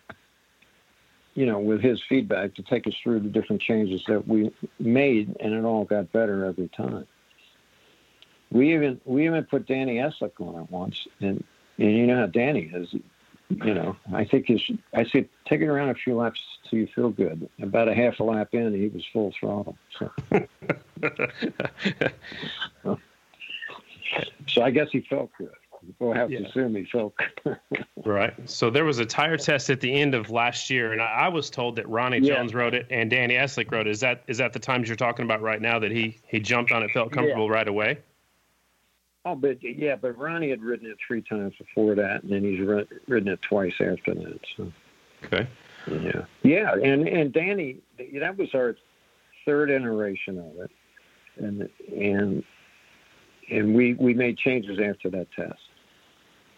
you know, with his feedback to take us through the different changes that we made, and it all got better every time. We even we even put Danny Eslick on it once, and you know how Danny is. You know, I think his. I said take it around a few laps till you feel good. About a half a lap in, he was full throttle. So, [LAUGHS] so I guess he felt good. We'll have Yeah. to assume he felt good. [LAUGHS] Right. So there was a tire test at the end of last year, and I, I was told that Ronnie Yeah. Jones wrote it and Danny Eslick wrote it. Is that is that the times you're talking about right now that he he jumped on it, felt comfortable right away? Oh, but yeah, but Ronnie had ridden it three times before that, and then he's ri- ridden it twice after that. So Okay. yeah, yeah, and and Danny, that was our third iteration of it, and and and we we made changes after that test.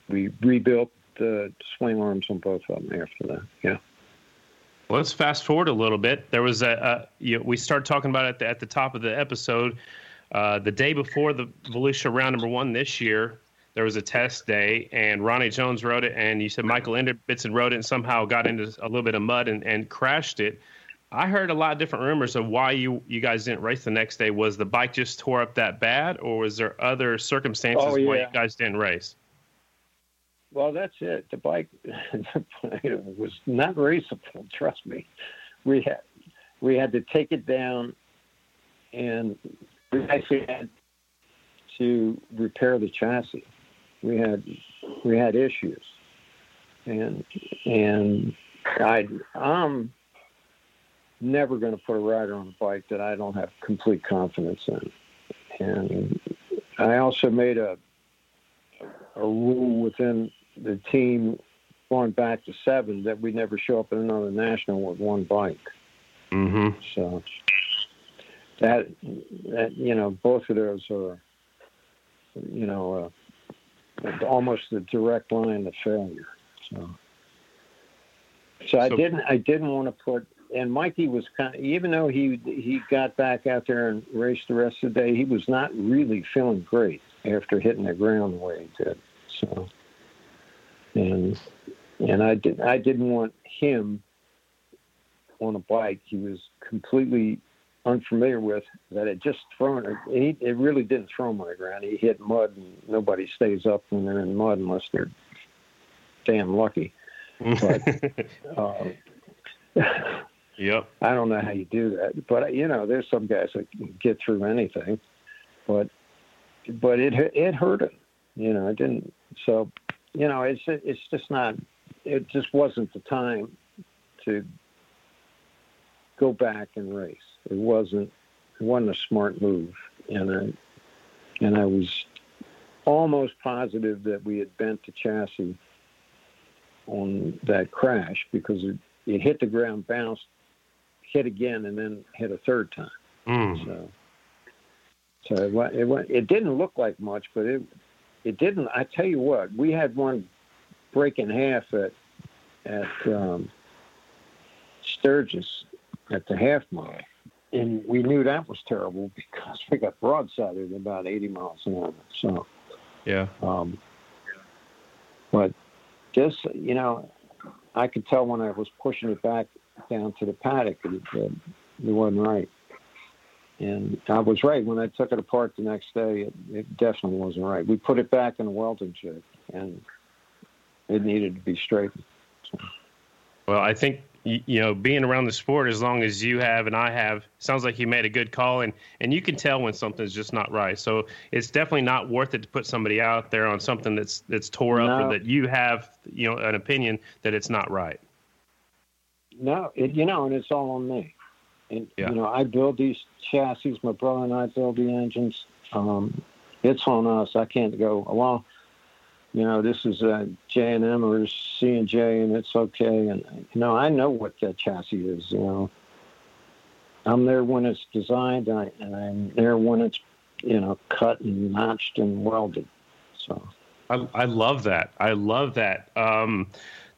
We rebuilt the swing arms on both of them after that. Yeah. Well, let's fast forward a little bit. There was a, a you know, we started talking about it at the, at the top of the episode. Uh, the day before the Volusia round number one this year, there was a test day, and Ronnie Jones wrote it, and you said Michael Enderbitson wrote it, and somehow got into a little bit of mud and, and crashed it. I heard a lot of different rumors of why you you guys didn't race the next day. Was the bike just tore up that bad, or was there other circumstances Oh, why you guys didn't race? Well, that's it. The bike [LAUGHS] was not raceable. [LAUGHS] Trust me. We had we had to take it down, and we actually had to repair the chassis. We had we had issues, and and I I'm never going to put a rider on a bike that I don't have complete confidence in, and I also made a a rule within the team going back to seven that we never show up at another national with one bike. Mm-hmm. So that that you know both of those are you know uh, almost the direct line to failure. So so I So- didn't I didn't want to put and Mikey was kind of even though he he got back out there and raced the rest of the day he was not really feeling great after hitting the ground the way he did. So and and I did I didn't want him on a bike he was completely unfamiliar with that had just thrown it. He, it really didn't throw him on the ground. He hit mud, and nobody stays up when they're in mud unless they're damn lucky. But uh, [LAUGHS] [LAUGHS] yep. I don't know how you do that. But you know, there's some guys that can get through anything. But but it it hurt him. You know, it didn't. So you know, it's it's just not. It just wasn't the time to go back and race. It wasn't. It wasn't a smart move, and I and I was almost positive that we had bent the chassis on that crash because it, it hit the ground, bounced, hit again, and then hit a third time. Mm. So, so it, it, it didn't look like much, but it it didn't. I tell you what, we had one break in half at at um, Sturgis at the half mile, and we knew that was terrible because [LAUGHS] we got broadsided at about 80 miles an hour. So, Yeah. um, but this, you know, I could tell when I was pushing it back down to the paddock, it, it, it wasn't right. And I was right when I took it apart the next day. It, it definitely wasn't right. We put it back in a welding jig, and it needed to be straightened. Well, I think you know being around the sport as long as you have and I have sounds like you made a good call and and you can tell when something's just not right. So it's definitely not worth it to put somebody out there on something that's that's tore up or that you have you know an opinion that it's not right. No, it, you know, and it's all on me. And Yeah. you know, I build these chassis. My brother and I build the engines. Um, it's on us. I can't go well. You know, this is a J and M or C and J, and it's okay. And you know, I know what that chassis is. You know, I'm there when it's designed, and, I, and I'm there when it's you know cut and notched and welded. So I, I love that. I love that. Um,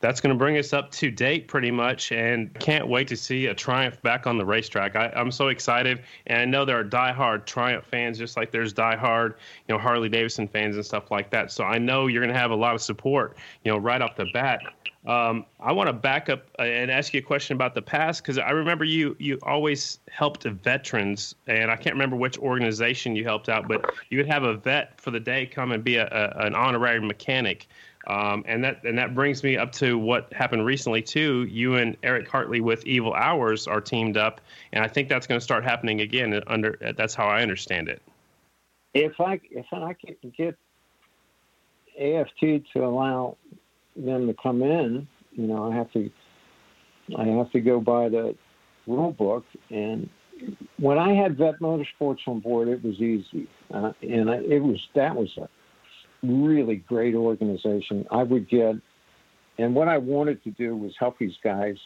that's going to bring us up to date pretty much, and can't wait to see a Triumph back on the racetrack. I, I'm so excited, and I know there are diehard Triumph fans, just like there's diehard, you know, Harley Davidson fans and stuff like that. So I know you're going to have a lot of support, you know, right off the bat. Um, I want to back up uh, and ask you a question about the past because I remember you you always helped veterans, and I can't remember which organization you helped out, but you would have a vet for the day come and be a, a, an honorary mechanic. Um, and that and that brings me up to what happened recently too. You and Eric Hartley with Evil Hours are teamed up, and I think that's going to start happening again. Under that's how I understand it. if I if I can get AFT to allow them to come in, you know, I have to I have to go by the rule book. And when I had Vet Motorsports on board, it was easy, uh, and I, it was that was a really great organization. I would get, and what I wanted to do was help these guys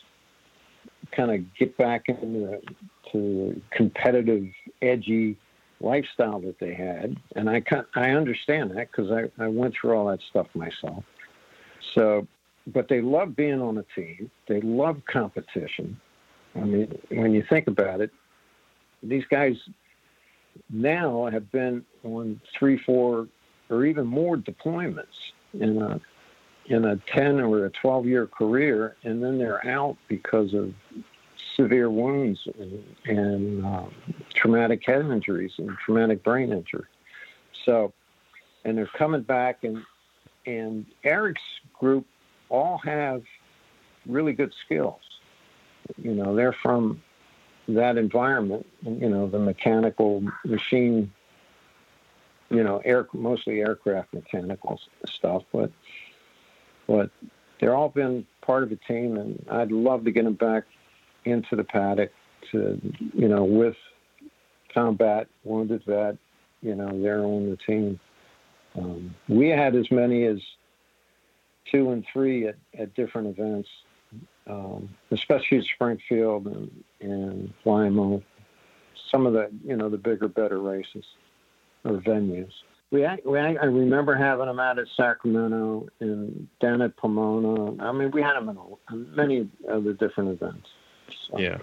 kind of get back into the, competitive, edgy lifestyle that they had, and I I understand that because I, I went through all that stuff myself. So, but they love being on a team. They love competition. I mean, when you think about it, these guys now have been on three, four, or even more deployments in a in a ten or a twelve year career, and then they're out because of severe wounds and, and um, traumatic head injuries and traumatic brain injury. So, and they're coming back, and and Eric's group all have really good skills. You know, they're from that environment. You know, the mechanical machine. You know, air mostly aircraft mechanical stuff, but but they're all been part of a team, and I'd love to get them back into the paddock to, you know, with combat, wounded vet, you know, they're on the team. Um, we had as many as two and three at, at different events, um, especially Springfield and, and Lima. Some of the you know the bigger, better races or venues. We, we I remember having them out at Sacramento and down at Pomona. I mean, we had them in many of the different events. So. Yeah,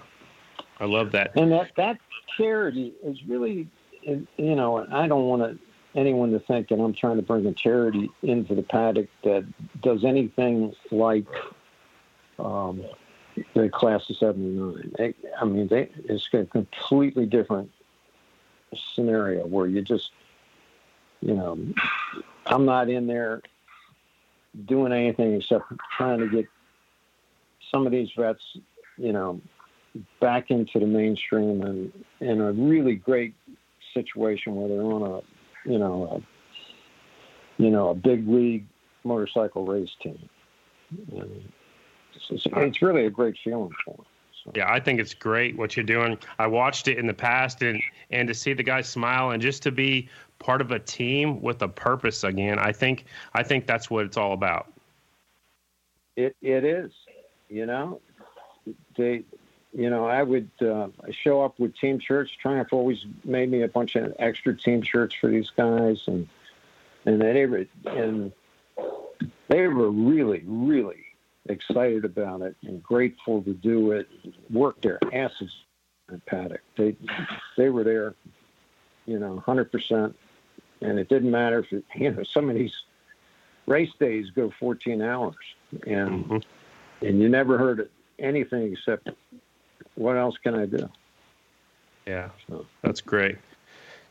I love that. And that that charity is really, you know, I don't want to anyone to think that I'm trying to bring a charity into the paddock that does anything like um, the class of '79. I mean, they, it's a completely different scenario where you just, you know, I'm not in there doing anything except trying to get some of these vets, you know, back into the mainstream and in a really great situation where they're on a you know, a, you know, a big league motorcycle race team. It's, it's, really a great feeling for them. Yeah, I think it's great what you're doing. I watched it in the past, and and to see the guys smile, and just to be part of a team with a purpose again. I think I think that's what it's all about. It it is, you know, they you know, I would uh, show up with team shirts. Triumph always made me a bunch of extra team shirts for these guys, and and they were and they were really, really excited about it and grateful to do it. Worked their asses at paddock. They they were there, you know, hundred percent, and it didn't matter if it, [LAUGHS] you know some of these race days go 14 hours, and mm-hmm. and you never heard anything except what else can I do? Yeah, so. that's great.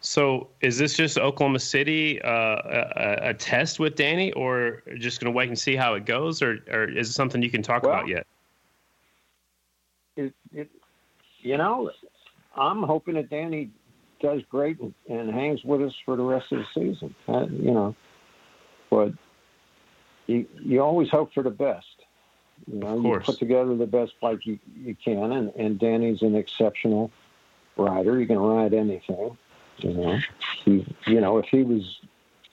So, is this just Oklahoma City uh, a, a, test with Danny, or just going to wait and see how it goes, or, or is it something you can talk well, about yet? It, it, you know, I'm hoping that Danny does great and, and hangs with us for the rest of the season. Uh, you know, but you you always hope for the best. You know, you put together the best bike you, you can, and, and Danny's an exceptional rider. You can ride anything. You know, he, you know, if he was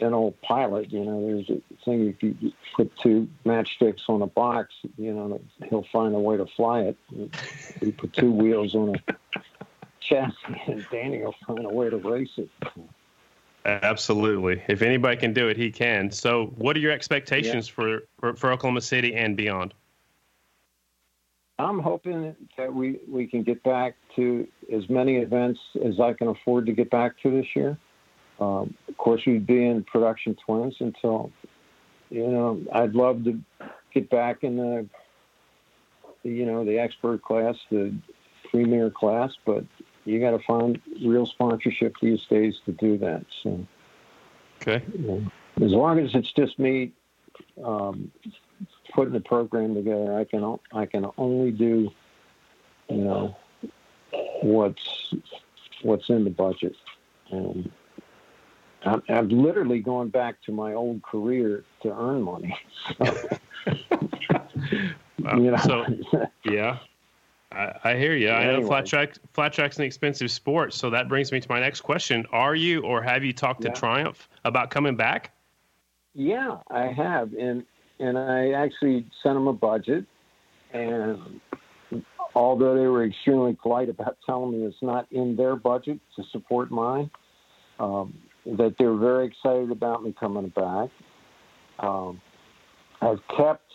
an old pilot, you know, there's a thing if you put two matchsticks on a box, you know, he'll find a way to fly it. You put two [LAUGHS] wheels on a chassis, and Danny will find a way to race it. Absolutely. If anybody can do it, he can. So, what are your expectations yeah. for, for, for Oklahoma City and beyond? I'm hoping that we, we can get back to as many events as I can afford to get back to this year. Um, of course, we'd be in production twins until, you know, I'd love to get back in the, you know, the expert class, the premier class, but you got to find real sponsorship these days to do that. So, okay. You know, as long as it's just me um, putting the program together, I can I can only do, you know, what's what's in the budget, and I'm, I'm literally going back to my old career to earn money. [LAUGHS] So, you know? so [LAUGHS] yeah. I, I hear you. I know flat track flat track's an expensive sport, so that brings me to my next question: Are you or have you talked to Triumph about coming back? Yeah, I have, and and I actually sent them a budget. And although they were extremely polite about telling me it's not in their budget to support mine, um, that they're very excited about me coming back. Um, I've kept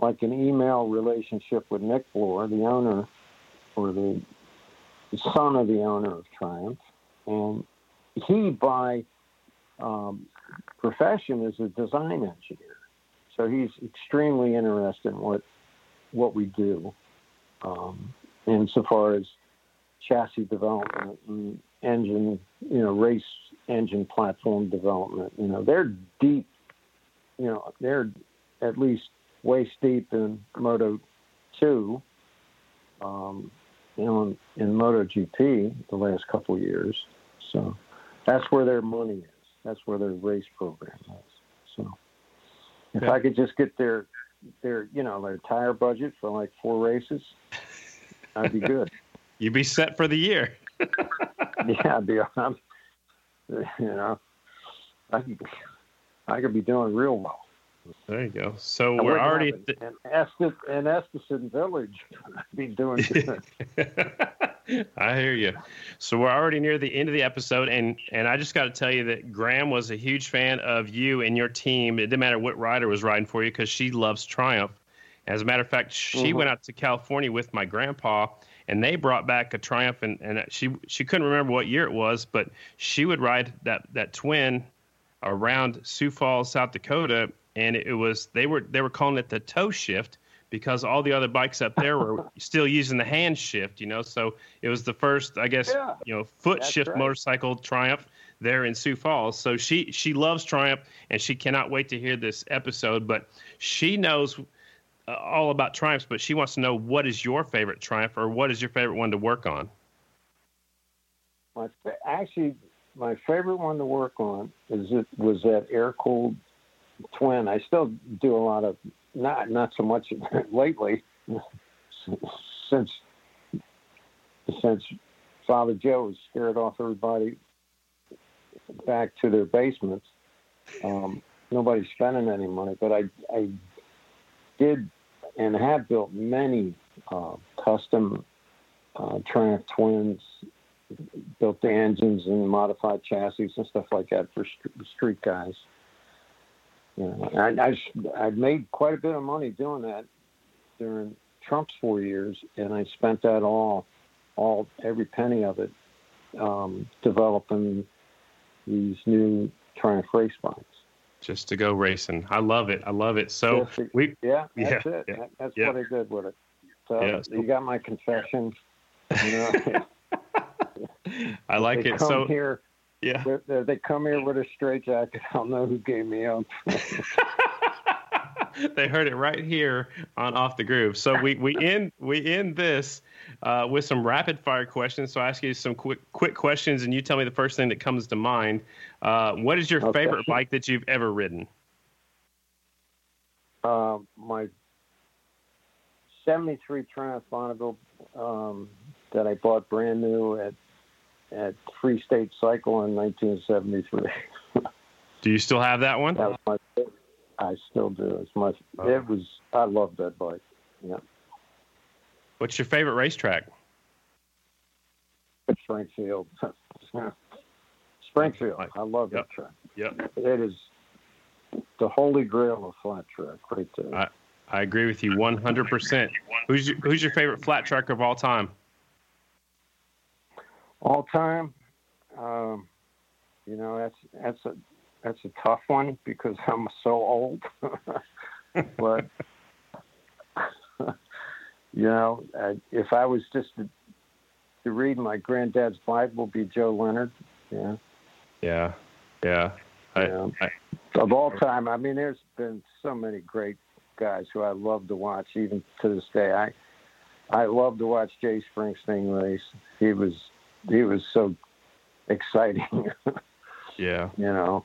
like an email relationship with Nick Bloor, the owner or the son of the owner of Triumph, and he by um, profession is a design engineer. So he's extremely interested in what what we do, um, insofar as chassis development and engine, you know, race engine platform development. You know, they're deep. You know, they're at least waist deep in Moto two. Um, you know, in, in MotoGP the last couple years. So that's where their money is. That's where their race program is. So. If I could just get their their you know their tire budget for like four races, I'd be good. [LAUGHS] You'd be set for the year. [LAUGHS] yeah, I'd be. I'm, you know, I could I could be doing real well. There you go. So we're already. it. in Estes Village. [LAUGHS] I'd be doing good. [LAUGHS] I hear you. So we're already near the end of the episode, and and I just got to tell you that Graham was a huge fan of you and your team. It didn't matter what rider was riding for you because she loves Triumph. As a matter of fact, she Mhm. went out to California with my grandpa, and they brought back a Triumph, and, and she she couldn't remember what year it was, but she would ride that that twin around Sioux Falls, South Dakota, and it was they were they were calling it the toe shift because all the other bikes up there were [LAUGHS] still using the hand shift, you know. So it was the first, I guess, Yeah, you know, foot shift right. motorcycle Triumph there in Sioux Falls. So she she loves Triumph and she cannot wait to hear this episode. But she knows uh, all about Triumphs, but she wants to know what is your favorite Triumph or what is your favorite one to work on. My fa- actually, my favorite one to work on is it was that air cooled twin. I still do a lot of not not so much [LAUGHS] lately since since Father Joe has scared off everybody back to their basements. Um, nobody's spending any money, but I I did and have built many uh, custom uh, Triumph twins built the engines and modified chassis and stuff like that for st- street guys. You know, I, I I made quite a bit of money doing that during Trump's four years, and I spent that all, all every penny of it, um, developing these new Triumph race bikes. Just to go racing. I love it. I love it. So to- we Yeah, [LAUGHS] that's Yeah, it. yeah, That- that's yeah. what I did with it. So Yeah. you got my confession. You know, [LAUGHS] I like they it. So here. Yeah. They, they, they come here with a straight jacket. I'll know who gave me up. [LAUGHS] they heard it right here on off the groove. So we we end we end this uh, with some rapid fire questions. So I ask you some quick quick questions, and you tell me the first thing that comes to mind. Uh, what is your Okay. favorite bike that you've ever ridden? uh, my 73 Triumph Bonneville um, that I bought brand new at at Free State Cycle in 1973. Do you still have that one? That was my. I still do. It's my. Oh. It was. I love that bike. Yeah, What's your favorite racetrack? Springfield. [LAUGHS] Springfield. I love yep. that track. Yep, It is the holy grail of flat track right there. I- I agree with you 100%. Who's your, who's your favorite flat track of all time? All time, um, you know that's that's a that's a tough one because [LAUGHS] I'm so old. [LAUGHS] but [LAUGHS] you know, uh, if I was just to, to read my granddad's Bible, be Joe Leonard. Yeah, Yeah, yeah. I, Yeah. I, of all time. I mean, there's been so many great guys who I love to watch, even to this day. I I love to watch Jay Springsteen race. He was he was so exciting. [LAUGHS] yeah, you know.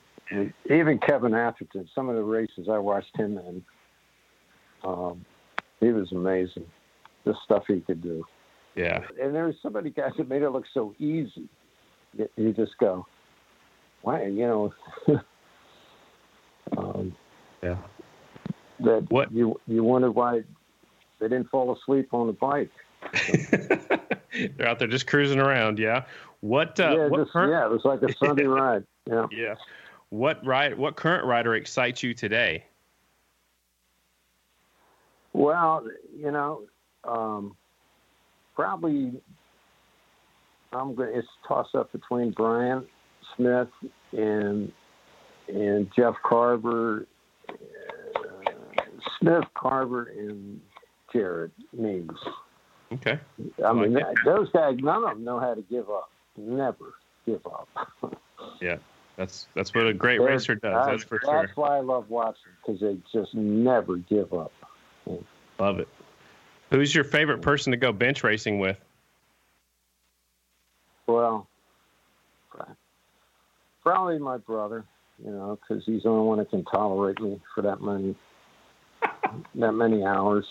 Even Kevin Atherton, some of the races I watched him in, um, he was amazing. The stuff he could do. yeah. And there were so many guys that made it look so easy. You, you just go, why, you know, [LAUGHS] um, Yeah. that What- you you wonder why they didn't fall asleep on the bike. [LAUGHS] [LAUGHS] They're out there just cruising around. Yeah. What? Uh, yeah, what just, current? yeah, it was like a Sunday [LAUGHS] ride. Yeah. Yeah. What ride? What current rider excites you today? Well, you know, um, probably I'm going. It's toss up between Bryan Smith and and Jeff Carver, uh, Smith, Carver, and Jared Mees. Okay. I mean, that- those guys, none of them know how to give up. Never give up. [LAUGHS] Yeah, that's that's what a great They're- racer does. That's for sure. That's why I love watching because they just never give up. Love it. Who's your favorite person to go bench racing with? Well, probably my brother, you know, because he's the only one that can tolerate me for that many that many hours.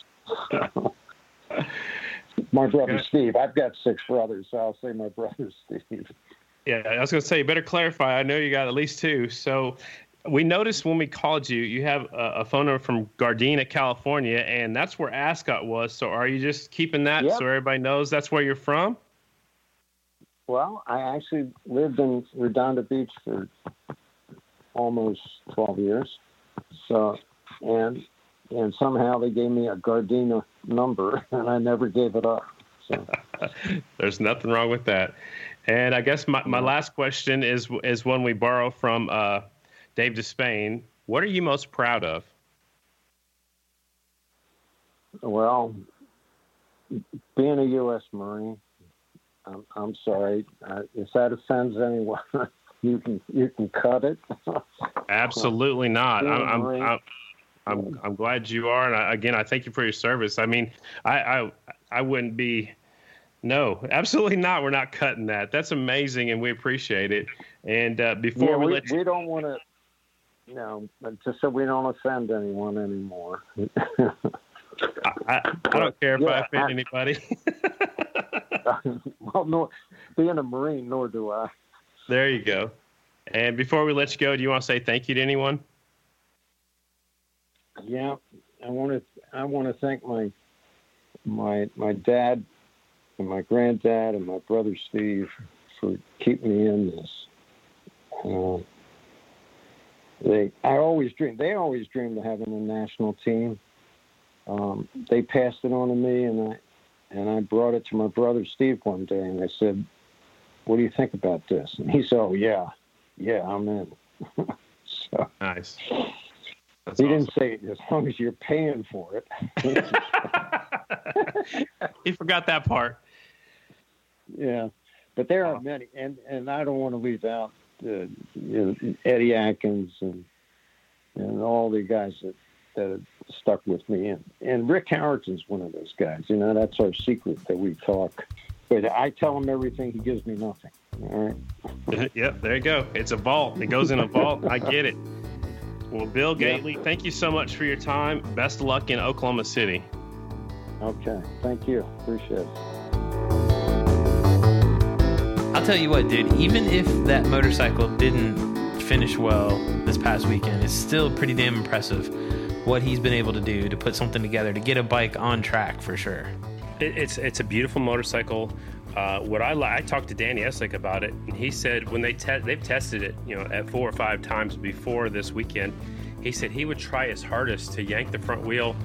[LAUGHS] [LAUGHS] my brother. Steve. I've got six brothers, so I'll say my [LAUGHS] brother Steve. Yeah, I was going to say, you better clarify. I know you got at least two. So, we noticed when we called you, you have a, a, phone number from Gardena, California, and that's where Ascot was. So are you just keeping that yep. so everybody knows that's where you're from? Well, I actually lived in Redondo Beach for almost 12 years. So, and and somehow they gave me a Gardena number, [LAUGHS] and I never gave it up. So. [LAUGHS] There's nothing wrong with that. And I guess my, my last question is is one we borrow from uh, Dave Despain. What are you most proud of? Well, being a U.S. Marine. I'm, I'm sorry uh, if that offends anyone. [LAUGHS] you can you can cut it. Absolutely not. I'm, I'm, I'm, I'm, I'm glad you are, and I, again, I thank you for your service. I mean, I, I I wouldn't be no, [LAUGHS] absolutely not. We're not cutting that. That's amazing, and we appreciate it. And uh, before yeah, we, we, let you, we don't want to, you know, just so we don't offend anyone anymore. [LAUGHS] I, I, I, don't care if yeah, I offend I, anybody. [LAUGHS] well, no, being a Marine, nor do I. There you go. And before we let you go, do you want to say thank you to anyone? Yeah, I want to. I want to thank my my my dad and my granddad and my brother Steve for keeping me in this. Uh, they, I always dreamed. They always dreamed of having a national team. Um, they passed it on to me, and I and I brought it to my brother Steve one day, and I said, "What do you think about this?" And he said, "Oh yeah, yeah, I'm in." [LAUGHS] so nice. That's he awesome. didn't say as long as you're paying for it. [LAUGHS] he forgot that part yeah, but there are many, and and I don't want to leave out uh, you know, Eddie Atkins and and all the guys that that stuck with me, and and Rick Howerton's one of those guys. You know, that's our secret that we talk. But I tell him everything. He gives me nothing. All right. [LAUGHS] yep, there you go. It's a vault. It goes in a vault. I get it. Well, Bill Gately, yep. thank you so much for your time. Best of luck in Oklahoma City. Okay. Thank you. Appreciate it. I'll tell you what, dude, even if that motorcycle didn't finish well this past weekend, it's still pretty damn impressive what he's been able to do to put something together to get a bike on track for sure. It's it's a beautiful motorcycle. Uh, what I I talked to Danny Eslick about it, and he said when they te- they've tested it, you know, at four or five times before this weekend, he said he would try his hardest to yank the front wheel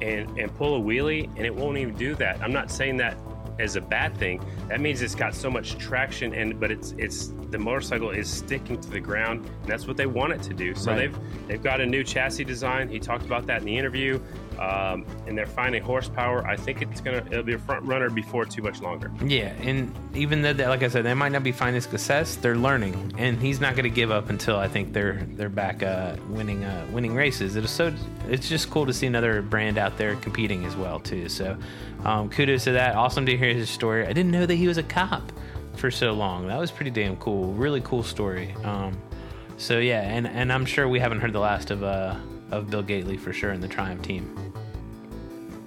and and pull a wheelie, and it won't even do that. I'm not saying that as a bad thing. That means it's got so much traction, and but it's it's the motorcycle is sticking to the ground, and that's what they want it to do. So right. they've they've got a new chassis design. He talked about that in the interview, um, and they're finding horsepower. I think it's gonna it'll be a front runner before too much longer. Yeah, and even though like I said, they might not be finding success, they're learning, and he's not gonna give up until I think they're they're back uh, winning uh, winning races. It's so it's just cool to see another brand out there competing as well too. So um, kudos to that. Awesome to hear his story. I didn't know that he was a cop for so long. That was pretty damn cool. Really cool story. Um, so yeah, and, and I'm sure we haven't heard the last of uh, of Bill Gately for sure in the Triumph team.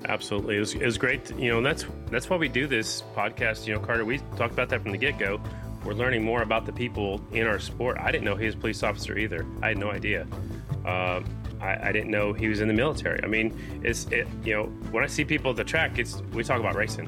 Absolutely, it was, it was great. To, you know, and that's that's why we do this podcast. You know, Carter, we talked about that from the get go. We're learning more about the people in our sport. I didn't know he was a police officer either. I had no idea. Uh, I, I, didn't know he was in the military. I mean, it's it, you know when I see people at the track, it's we talk about racing.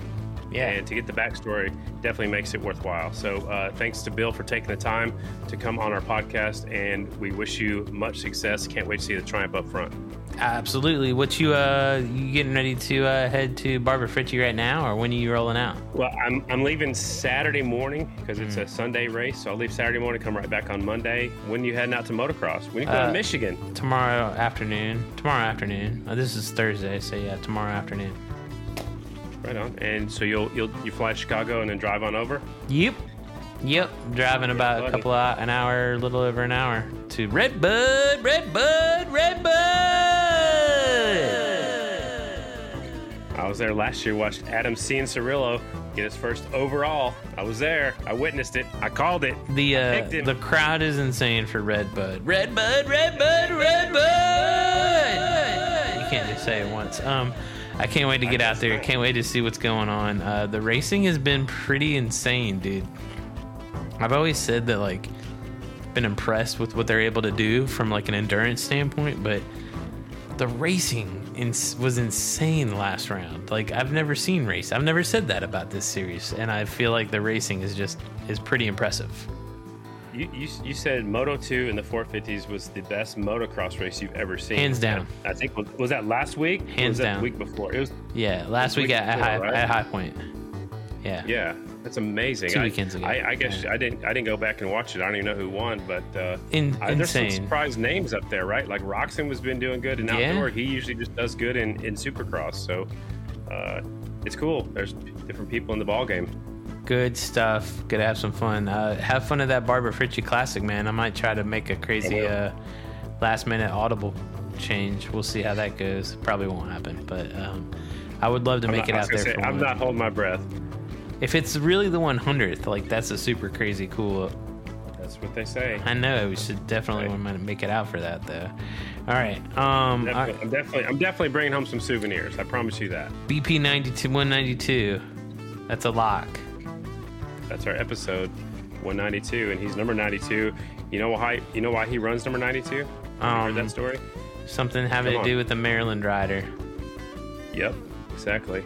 Yeah. And to get the backstory definitely makes it worthwhile. So uh, thanks to Bill for taking the time to come on our podcast, and we wish you much success. Can't wait to see the Triumph up front. Absolutely. What you uh you getting ready to uh, head to Barbara Fritchie right now, or when are you rolling out? Well, I'm I'm leaving Saturday morning because it's mm. a Sunday race, so I'll leave Saturday morning, come right back on Monday. When are you heading out to motocross? When are you going uh, to Michigan? Tomorrow afternoon. Tomorrow afternoon. Uh, this is Thursday, so yeah, tomorrow afternoon. Right on. And so you'll you'll you fly to Chicago and then drive on over. Yep. Yep, driving about a couple of an hour, a little over an hour to Redbud, Redbud, Redbud. I was there last year. Watched Adam Cianciarulo get his first overall. I was there. I witnessed it. I called it. The uh, the crowd is insane for Redbud. Redbud, Redbud, Redbud. You can't just say it once. Um, I can't wait to get out there. Can't wait to see what's going on. Uh, the racing has been pretty insane, dude. I've always said that like been impressed with what they're able to do from like an endurance standpoint, but the racing was insane last round. Like I've never seen race. I've never said that about this series, and I feel like the racing is just is pretty impressive. You, you, you said Moto 2 in the 450s was the best motocross race you've ever seen. Hands down. I think was that last week? Hands was that down. The week before. It was Yeah, last Week week at, before, high, right? at High Point. Yeah. yeah. That's amazing. Two I- weekends ago. I, I guess Yeah. I didn't. I didn't go back and watch it. I don't even know who won, but uh, In, I, there's some insane. surprise names up there, right? Like Roczen has been doing good in Yeah. outdoor. He usually just does good in, in Supercross. So uh, it's cool. There's different people in the ball game. Good stuff. Gonna have some fun. Uh, have fun at that Barbara Fritchie Classic, man. I might try to make a crazy uh, last minute audible change. We'll see how that goes. Probably won't happen, but um, I would love to I'm make not- it out there say, I'm one. not holding my breath. If it's really the 100th, like that's a super crazy cool. That's what they say. I know we should definitely Right. want to make it out for that though. All right. Um. Definitely, I'm definitely, I'm definitely bringing home some souvenirs. I promise you that. BP 92 192. That's a lock. That's our episode 192, and he's number 92. You know why? You know why he runs number 92? Have Um, heard that story? Something having Come to do on. with the Maryland rider. Yep, exactly.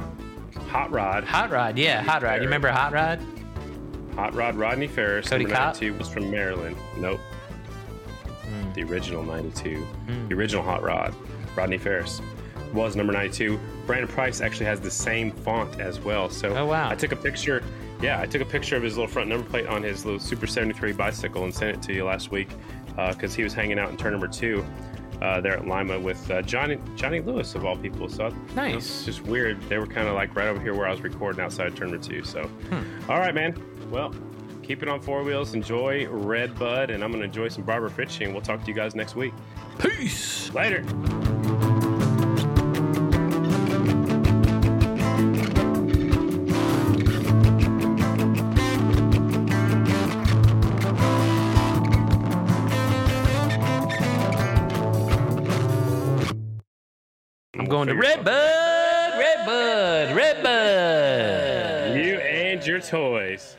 Hot Rod, Hot Rod, yeah, Hot Rod. You remember Hot Rod? Hot Rod Rodney Farris, Cody number 92, was from Maryland. Nope. Hmm. The original 92. The original Hot Rod, Rodney Farris, was number 92. Brandon Price actually has the same font as well. So Oh, wow. I took a picture. Yeah, I took a picture of his little front number plate on his little Super 73 bicycle and sent it to you last week because he was hanging out in turn number two uh, there at Lima with uh, Johnny Johnny Lewis of all people. So I- you know, Nice. it's just weird. They were kind of like right over here where I was recording outside of turn number two. So, Hmm. all right, man. Well, keep it on four wheels. Enjoy Red Bud, and I'm going to enjoy some Barbara Fritchie, and we'll talk to you guys next week. Peace. Later. Going to figure Red something Bud, Red Bud, Red Bud. You and your toys.